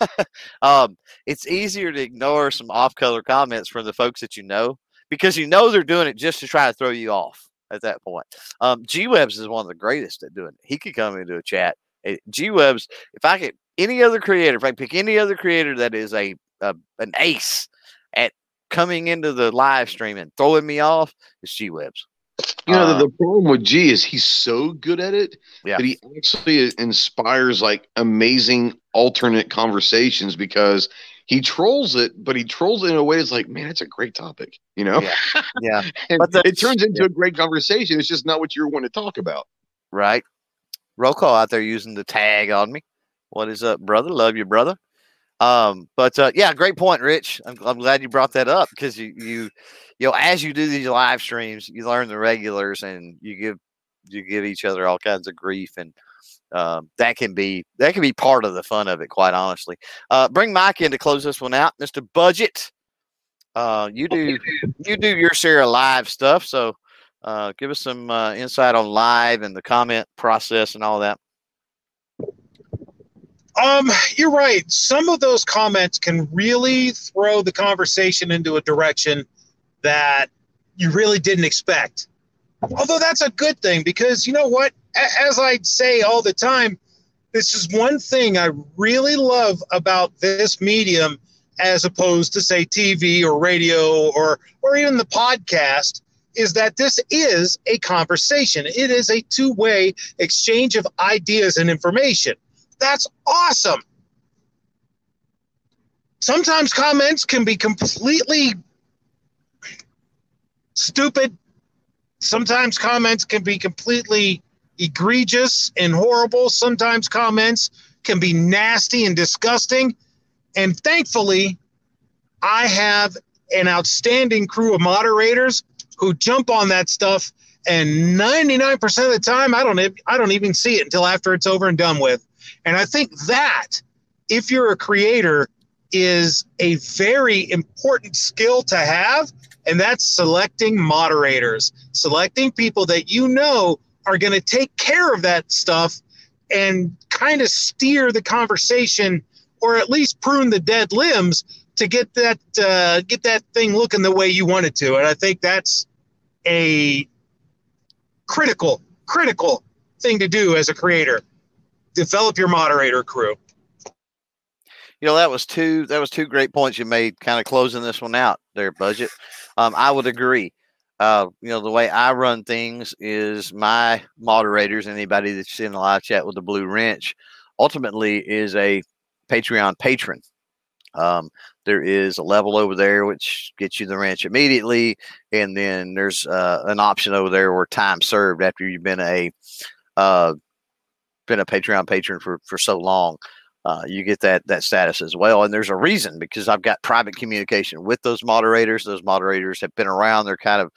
um, it's easier to ignore some off color comments from the folks that you know because you know they're doing it just to try to throw you off at that point. Um, G Webs is one of the greatest at doing it. He could come into a chat. G Webs, if I could any other creator, if I pick any other creator that is a, a an ace at coming into the live stream and throwing me off, it's G Webs. You know, uh, the, the, problem with G is he's so good at it yeah. that he actually inspires like amazing alternate conversations because he trolls it, but he trolls it in a way that's like, man, it's a great topic, you know? Yeah. yeah. but the, it turns into yeah. a great conversation. It's just not what you want to talk about. Right. Roll call out there using the tag on me. What is up, brother? Love you, brother. Um, but uh, yeah, great point, Rich. I'm, I'm glad you brought that up because you, you, you know, as you do these live streams, you learn the regulars and you give you give each other all kinds of grief and um, that can be that can be part of the fun of it, quite honestly. Uh, bring Mike in to close this one out, Mister Budget. Uh, you do you do your share of live stuff, so uh, give us some uh, insight on live and the comment process and all that. Um, you're right. Some of those comments can really throw the conversation into a direction that you really didn't expect. Although that's a good thing because you know what? As I say all the time, this is one thing I really love about this medium as opposed to say TV or radio or or even the podcast is that this is a conversation. It is a two-way exchange of ideas and information. That's awesome. Sometimes comments can be completely stupid. Sometimes comments can be completely egregious and horrible. Sometimes comments can be nasty and disgusting. And thankfully, I have an outstanding crew of moderators who jump on that stuff and 99% of the time I don't I don't even see it until after it's over and done with. And I think that, if you're a creator, is a very important skill to have. And that's selecting moderators, selecting people that you know are going to take care of that stuff and kind of steer the conversation or at least prune the dead limbs to get that uh, get that thing looking the way you want it to. And I think that's a critical critical thing to do as a creator develop your moderator crew. You know that was two that was two great points you made, kind of closing this one out there, budget. Um, I would agree. Uh, you know, the way I run things is my moderators, anybody that's in the live chat with the blue wrench, ultimately is a Patreon patron. Um, there is a level over there which gets you the wrench immediately, and then there's uh, an option over there where time served after you've been a uh, been a Patreon patron for for so long. Uh, you get that that status as well, and there's a reason because I've got private communication with those moderators. Those moderators have been around. They're kind of,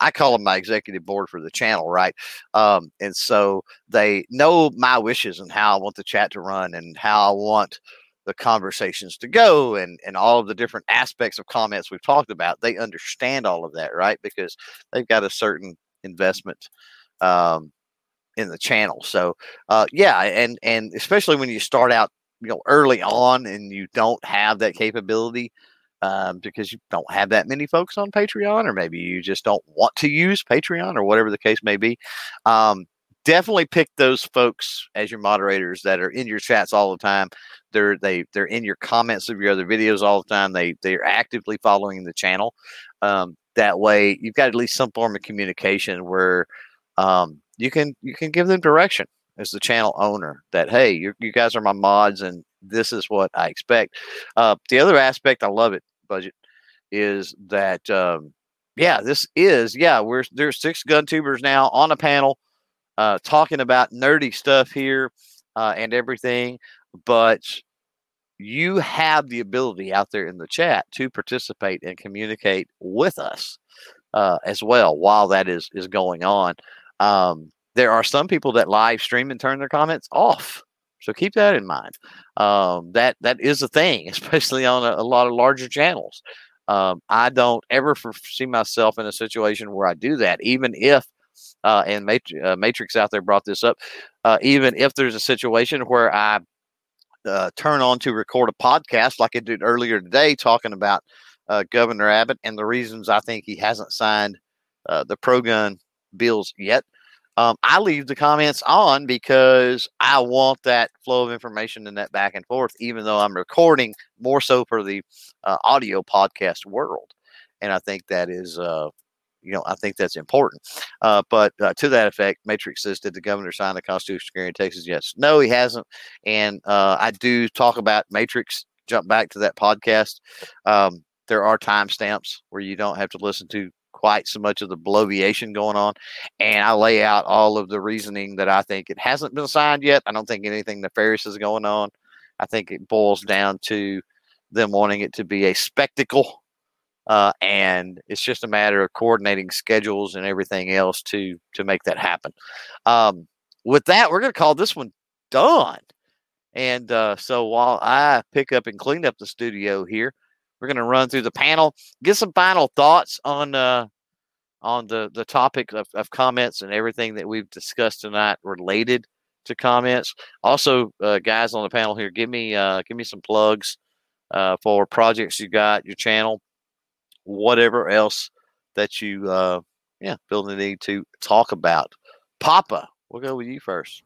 I call them my executive board for the channel, right? Um, and so they know my wishes and how I want the chat to run and how I want the conversations to go and and all of the different aspects of comments we've talked about they understand all of that right because they've got a certain investment um, in the channel so uh, yeah and and especially when you start out you know early on and you don't have that capability um, because you don't have that many folks on patreon or maybe you just don't want to use patreon or whatever the case may be um, definitely pick those folks as your moderators that are in your chats all the time. They're they they're in your comments of your other videos all the time. They they're actively following the channel. Um, that way, you've got at least some form of communication where um, you can you can give them direction as the channel owner that hey, you you guys are my mods and this is what I expect. Uh, the other aspect, I love it, budget, is that um, yeah, this is yeah, we're there's six gun tubers now on a panel uh, talking about nerdy stuff here uh, and everything, but you have the ability out there in the chat to participate and communicate with us uh, as well while that is is going on. Um, there are some people that live stream and turn their comments off. So keep that in mind. Um, that that is a thing, especially on a, a lot of larger channels. Um, I don't ever see myself in a situation where I do that, even if uh, and Mat- uh, Matrix out there brought this up. Uh, even if there's a situation where I uh, turn on to record a podcast like I did earlier today, talking about uh, Governor Abbott and the reasons I think he hasn't signed uh, the pro gun bills yet. Um, I leave the comments on because I want that flow of information and that back and forth, even though I'm recording more so for the audio podcast world. And I think that is you know, I think that's important. Uh, but uh, to that effect, Matrix says, did the governor sign the constitutional guarantee in Texas? Yes. No, he hasn't. And uh, I do talk about Matrix. Jump back to that podcast. Um, there are timestamps where you don't have to listen to quite so much of the bloviation going on. And I lay out all of the reasoning that I think it hasn't been signed yet. I don't think anything nefarious is going on. I think it boils down to them wanting it to be a spectacle uh, and it's just a matter of coordinating schedules and everything else to to make that happen. Um, with that, we're going to call this one done. And uh, so while I pick up and clean up the studio here, we're going to run through the panel, get some final thoughts on uh, on the the topic of, of comments and everything that we've discussed tonight related to comments. Also, uh, guys on the panel here, give me uh, give me some plugs uh, for projects you got, your channel, whatever else that you, uh, yeah, feel the need to talk about. Papa, we'll go with you first.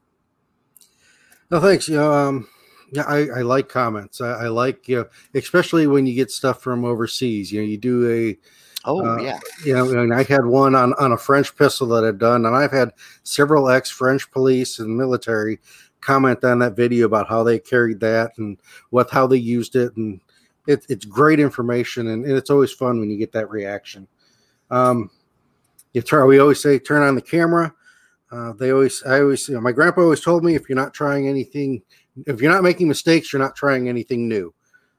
No, thanks. Know, um, yeah, I, I like comments. I, I, like, you know, especially when you get stuff from overseas. You know, you do a, oh uh, yeah, you know, and I had one on on a French pistol that I've done, and I've had several ex French police and military comment on that video about how they carried that and what how they used it and it, it's great information and, and, it's always fun when you get that reaction. Um, you turn, we always say turn on the camera. Uh, they always, I always, you know, my grandpa always told me if you're not trying anything, if you're not making mistakes, you're not trying anything new.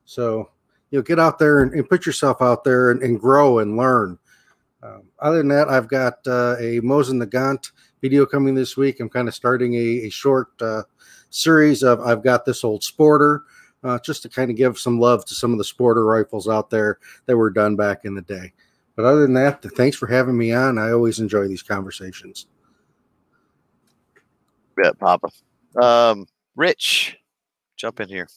So, you know, get out there and, and put yourself out there and, and grow and learn. Um, other than that, I've got uh, a Mosin Nagant video coming this week. I'm kind of starting a, a short uh, series of I've got this old sporter uh, just to kind of give some love to some of the sporter rifles out there that were done back in the day. But other than that, thanks for having me on. I always enjoy these conversations. Yeah, Papa. Um, Rich, jump in here.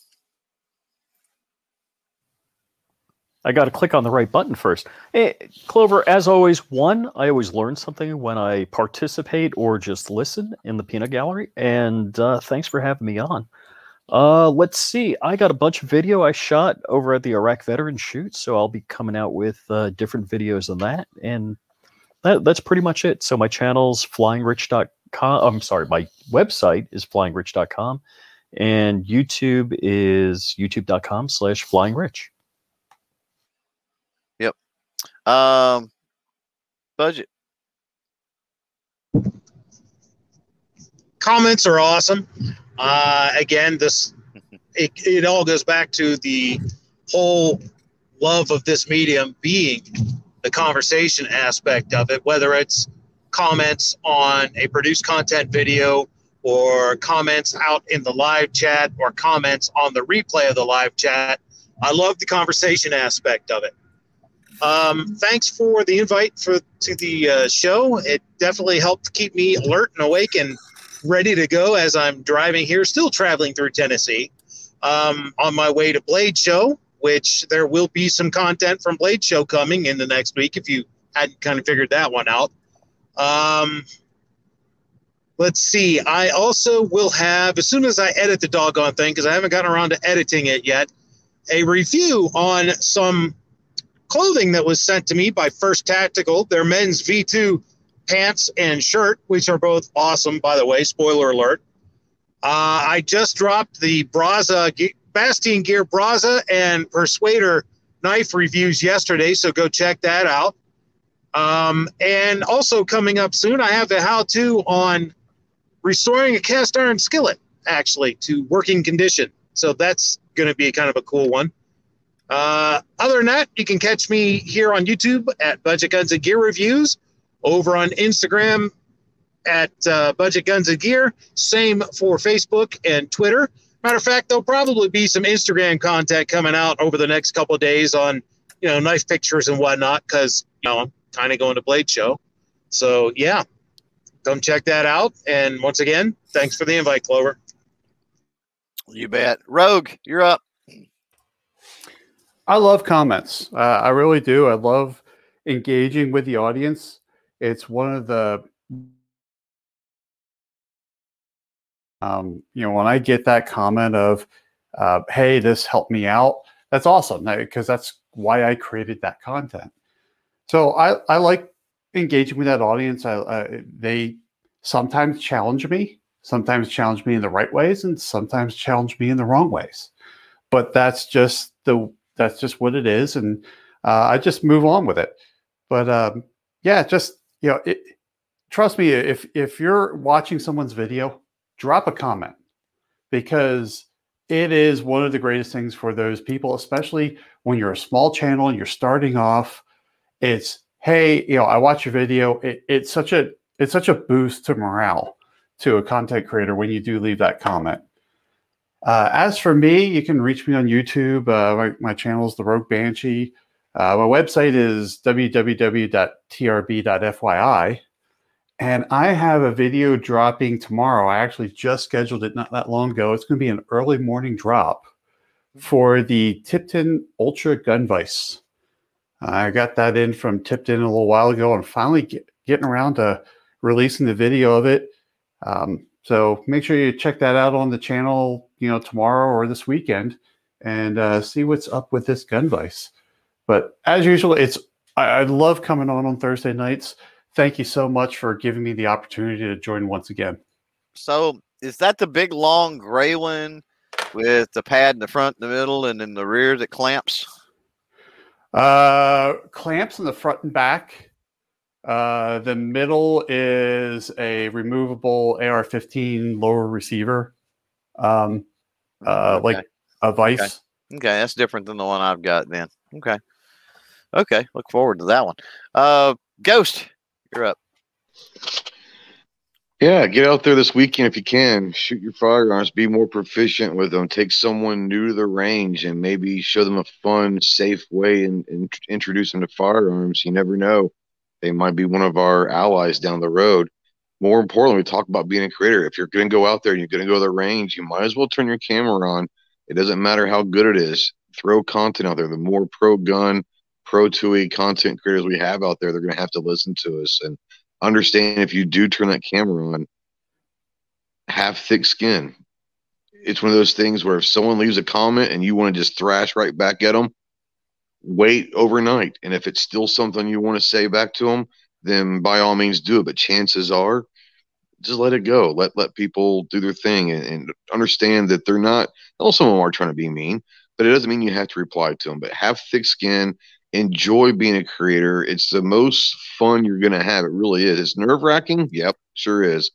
I got to click on the right button first. Hey, Clover, as always, one, I always learn something when I participate or just listen in the peanut gallery. And uh, thanks for having me on. Uh, let's see. I got a bunch of video I shot over at the Iraq Veteran Shoot, so I'll be coming out with uh, different videos on that. And that, that's pretty much it. So my channel's flyingrich.com. I'm sorry, my website is flyingrich.com and YouTube is youtube.com slash flyingrich. Yep. Um, budget. Comments are awesome. Uh, again, this it, it all goes back to the whole love of this medium being the conversation aspect of it, whether it's comments on a produced content video or comments out in the live chat or comments on the replay of the live chat. I love the conversation aspect of it. Um, thanks for the invite for to the uh, show. It definitely helped keep me alert and awake and ready to go as I'm driving here, still traveling through Tennessee, um, on my way to Blade Show, which there will be some content from Blade Show coming in the next week if you hadn't kind of figured that one out. Um, let's see. I also will have, as soon as I edit the doggone thing, because I haven't gotten around to editing it yet, a review on some clothing that was sent to me by First Tactical, their men's V2 pants and shirt, which are both awesome, by the way. Spoiler alert. Uh, I just dropped the Braza, Bastion Gear Braza and Persuader knife reviews yesterday, so go check that out. Um, and also coming up soon, I have the how to on restoring a cast iron skillet, actually, to working condition. So that's going to be kind of a cool one. Uh, other than that, you can catch me here on YouTube at Budget Guns and Gear Reviews, over on Instagram at uh, Budget Guns and Gear, same for Facebook and Twitter. Matter of fact, there'll probably be some Instagram content coming out over the next couple days on, you know, knife pictures and whatnot, because, you know, I'm kind of going to Blade Show. So, yeah, come check that out. And once again, thanks for the invite, Clover. You bet. Rogue, you're up. I love comments. Uh, I really do. I love engaging with the audience. It's one of the, um, you know, when I get that comment of, uh, "Hey, this helped me out," that's awesome because that's why I created that content. So I I like engaging with that audience. I, they sometimes challenge me, sometimes challenge me in the right ways, and sometimes challenge me in the wrong ways. But that's just the that's just what it is, and uh, I just move on with it. But um, yeah, just you know, it, trust me, if if you're watching someone's video, drop a comment because it is one of the greatest things for those people, especially when you're a small channel and you're starting off. It's hey, you know, I watch your video. It, it's such a it's such a boost to morale to a content creator when you do leave that comment. Uh, as for me, you can reach me on YouTube. Uh, my, my channel is The Rogue Banshee. Uh, my website is www.trb.fyi. And I have a video dropping tomorrow. I actually just scheduled it not that long ago. It's going to be an early morning drop for the Tipton Ultra Gun Vise. I got that in from Tipton a little while ago and finally get, getting around to releasing the video of it. Um, so make sure you check that out on the channel, you know, tomorrow or this weekend, and uh, see what's up with this gun vise. But as usual, it's I, I, love coming on on Thursday nights. Thank you so much for giving me the opportunity to join once again. So is that the big long gray one with the pad in the front, in the middle, and in the rear that clamps? Uh, clamps in the front and back uh, the middle is a removable AR-15 lower receiver, um, uh, okay. like a vice. Okay. okay. that's different than the one I've got. Then okay, okay. Look forward to that one. Uh, Ghost, you're up. Yeah, get out there this weekend if you can. Shoot your firearms. Be more proficient with them. Take someone new to the range and maybe show them a fun, safe way and, introduce them to firearms. You never know they might be one of our allies down the road. More importantly, we talk about being a creator. If you're going to go out there and you're going to go to the range, you might as well turn your camera on. It doesn't matter how good it is. Throw content out there. The more pro gun, pro TUI content creators we have out there, they're going to have to listen to us and understand if you do turn that camera on, have thick skin. It's one of those things where if someone leaves a comment and you want to just thrash right back at them, wait overnight. And if it's still something you want to say back to them, then by all means do it. But chances are, just let it go. Let let people do their thing and, and understand that they're not. Well, some of them are trying to be mean, but it doesn't mean you have to reply to them. But have thick skin. Enjoy being a creator. It's the most fun you're going to have. It really is. It's nerve wracking. Yep, sure is.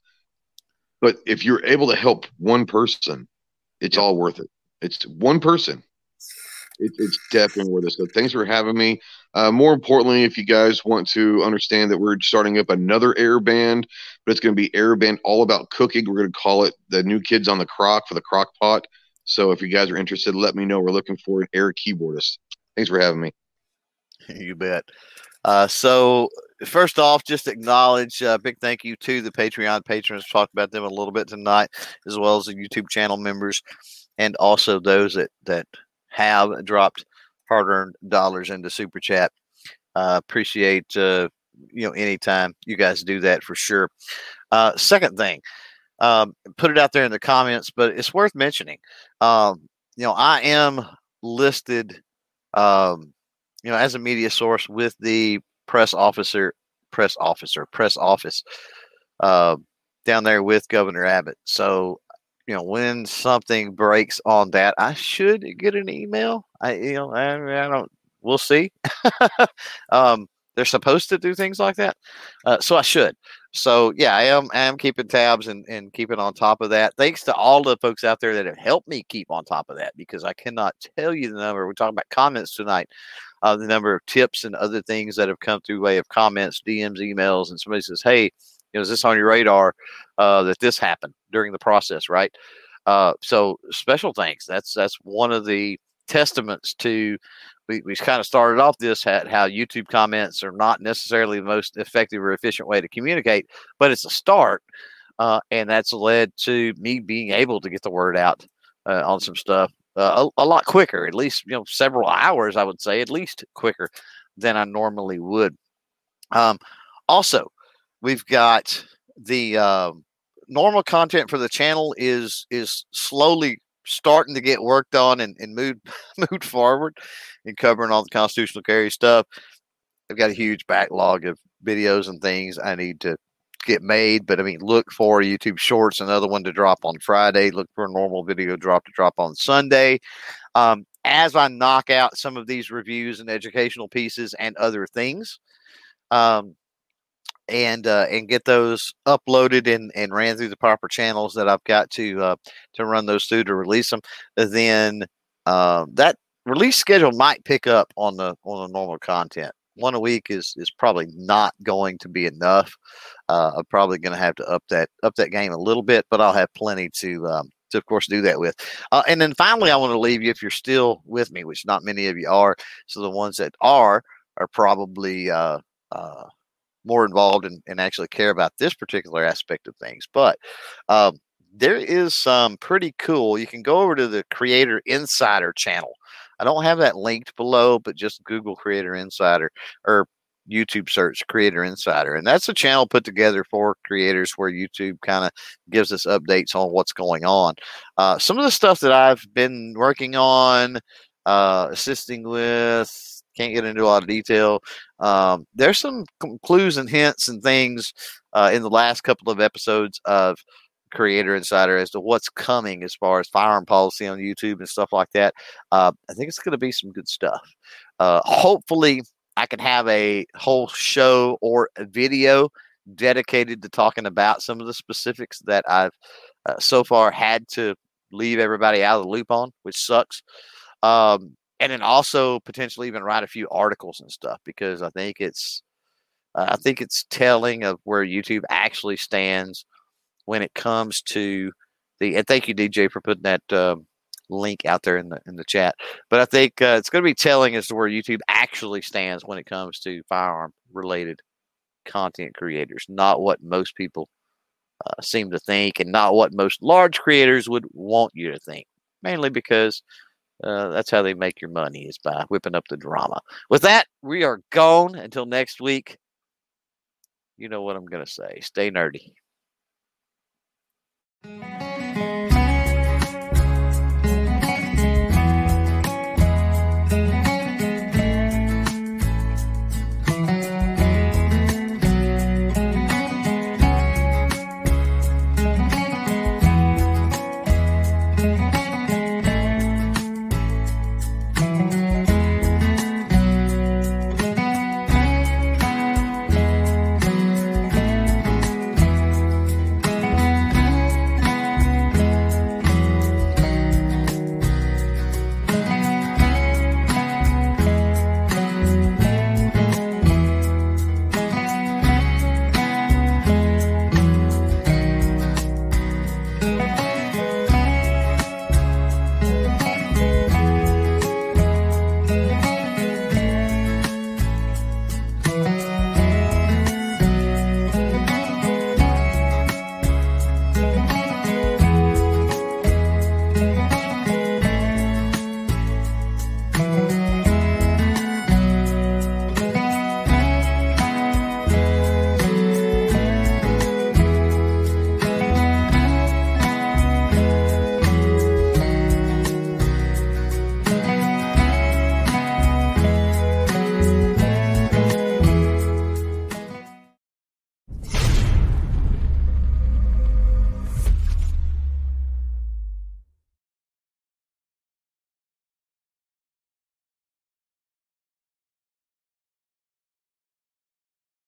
But if you're able to help one person, it's all worth it. It's one person. It, it's definitely worth it. So thanks for having me. Uh, more importantly, if you guys want to understand that we're starting up another air band, but it's going to be air band all about cooking. We're going to call it the New Kids on the Crock for the crock pot. So if you guys are interested, let me know. We're looking for an air keyboardist. Thanks for having me. You bet. Uh, so first off, just acknowledge a uh, big thank you to the Patreon patrons. Talked about them a little bit tonight, as well as the YouTube channel members, and also those that that have dropped hard-earned dollars into super chat. Uh, appreciate uh, you know anytime you guys do that for sure. Uh, second thing, um, put it out there in the comments, but it's worth mentioning. Um, you know, I am listed, um, you know, as a media source with the press officer, press officer, press office uh, down there with Governor Abbott. So, you know, when something breaks on that, I should get an email. I, you know, I, I don't. We'll see. um, they're supposed to do things like that, uh, so I should. So yeah, I am. I am keeping tabs and, and keeping on top of that. Thanks to all the folks out there that have helped me keep on top of that because I cannot tell you the number. We're talking about comments tonight uh, the number of tips and other things that have come through way of comments, DMs, emails, and somebody says, "Hey, you know, is this on your radar uh, that this happened during the process?" Right. Uh, so special thanks. That's that's one of the testaments to. We, we kind of started off this at how YouTube comments are not necessarily the most effective or efficient way to communicate, but it's a start, uh, and that's led to me being able to get the word out uh, on some stuff uh, a, a, lot quicker, at least, you know, several hours, I would say, at least quicker than I normally would. Um, also, we've got the uh, normal content for the channel is is slowly starting to get worked on and, and moved moved forward and covering all the constitutional carry stuff. I've got a huge backlog of videos and things I need to get made. But I mean, look for YouTube Shorts, another one to drop on Friday. Look for a normal video drop to drop on Sunday. Um, as I knock out some of these reviews and educational pieces and other things, um, and uh, and get those uploaded and, and ran through the proper channels that I've got to uh, to run those through to release them, then uh, that release schedule might pick up on the on the normal content one a week is is probably not going to be enough. Uh, I'm probably going to have to up that up that game a little bit, but I'll have plenty to um, to of course do that with. Uh, and then finally, I want to leave you if you're still with me, which not many of you are. So the ones that are are probably uh, uh, more involved and, and actually care about this particular aspect of things. But um, there is some pretty cool. You can go over to the Creator Insider channel I don't have that linked below, but just Google Creator Insider or YouTube search Creator Insider. And that's a channel put together for creators where YouTube kind of gives us updates on what's going on. Uh, some of the stuff that I've been working on, uh, assisting with, can't get into a lot of detail. Um, there's some clues and hints and things uh, in the last couple of episodes of Creator Insider as to what's coming as far as firearm policy on YouTube and stuff like that. Uh, I think it's going to be some good stuff. Uh, hopefully, I can have a whole show or video dedicated to talking about some of the specifics that I've uh, so far had to leave everybody out of the loop on, which sucks. Um, and then also potentially even write a few articles and stuff because I think it's uh, I think it's telling of where YouTube actually stands when it comes to the. And thank you, DJ, for putting that uh, link out there in the in the chat. But I think uh, it's going to be telling as to where YouTube actually stands when it comes to firearm related content creators, not what most people uh, seem to think, and not what most large creators would want you to think. Mainly because uh, that's how they make your money is by whipping up the drama. With that, we are gone until next week. You know what I'm going to say. Stay nerdy. Thank you.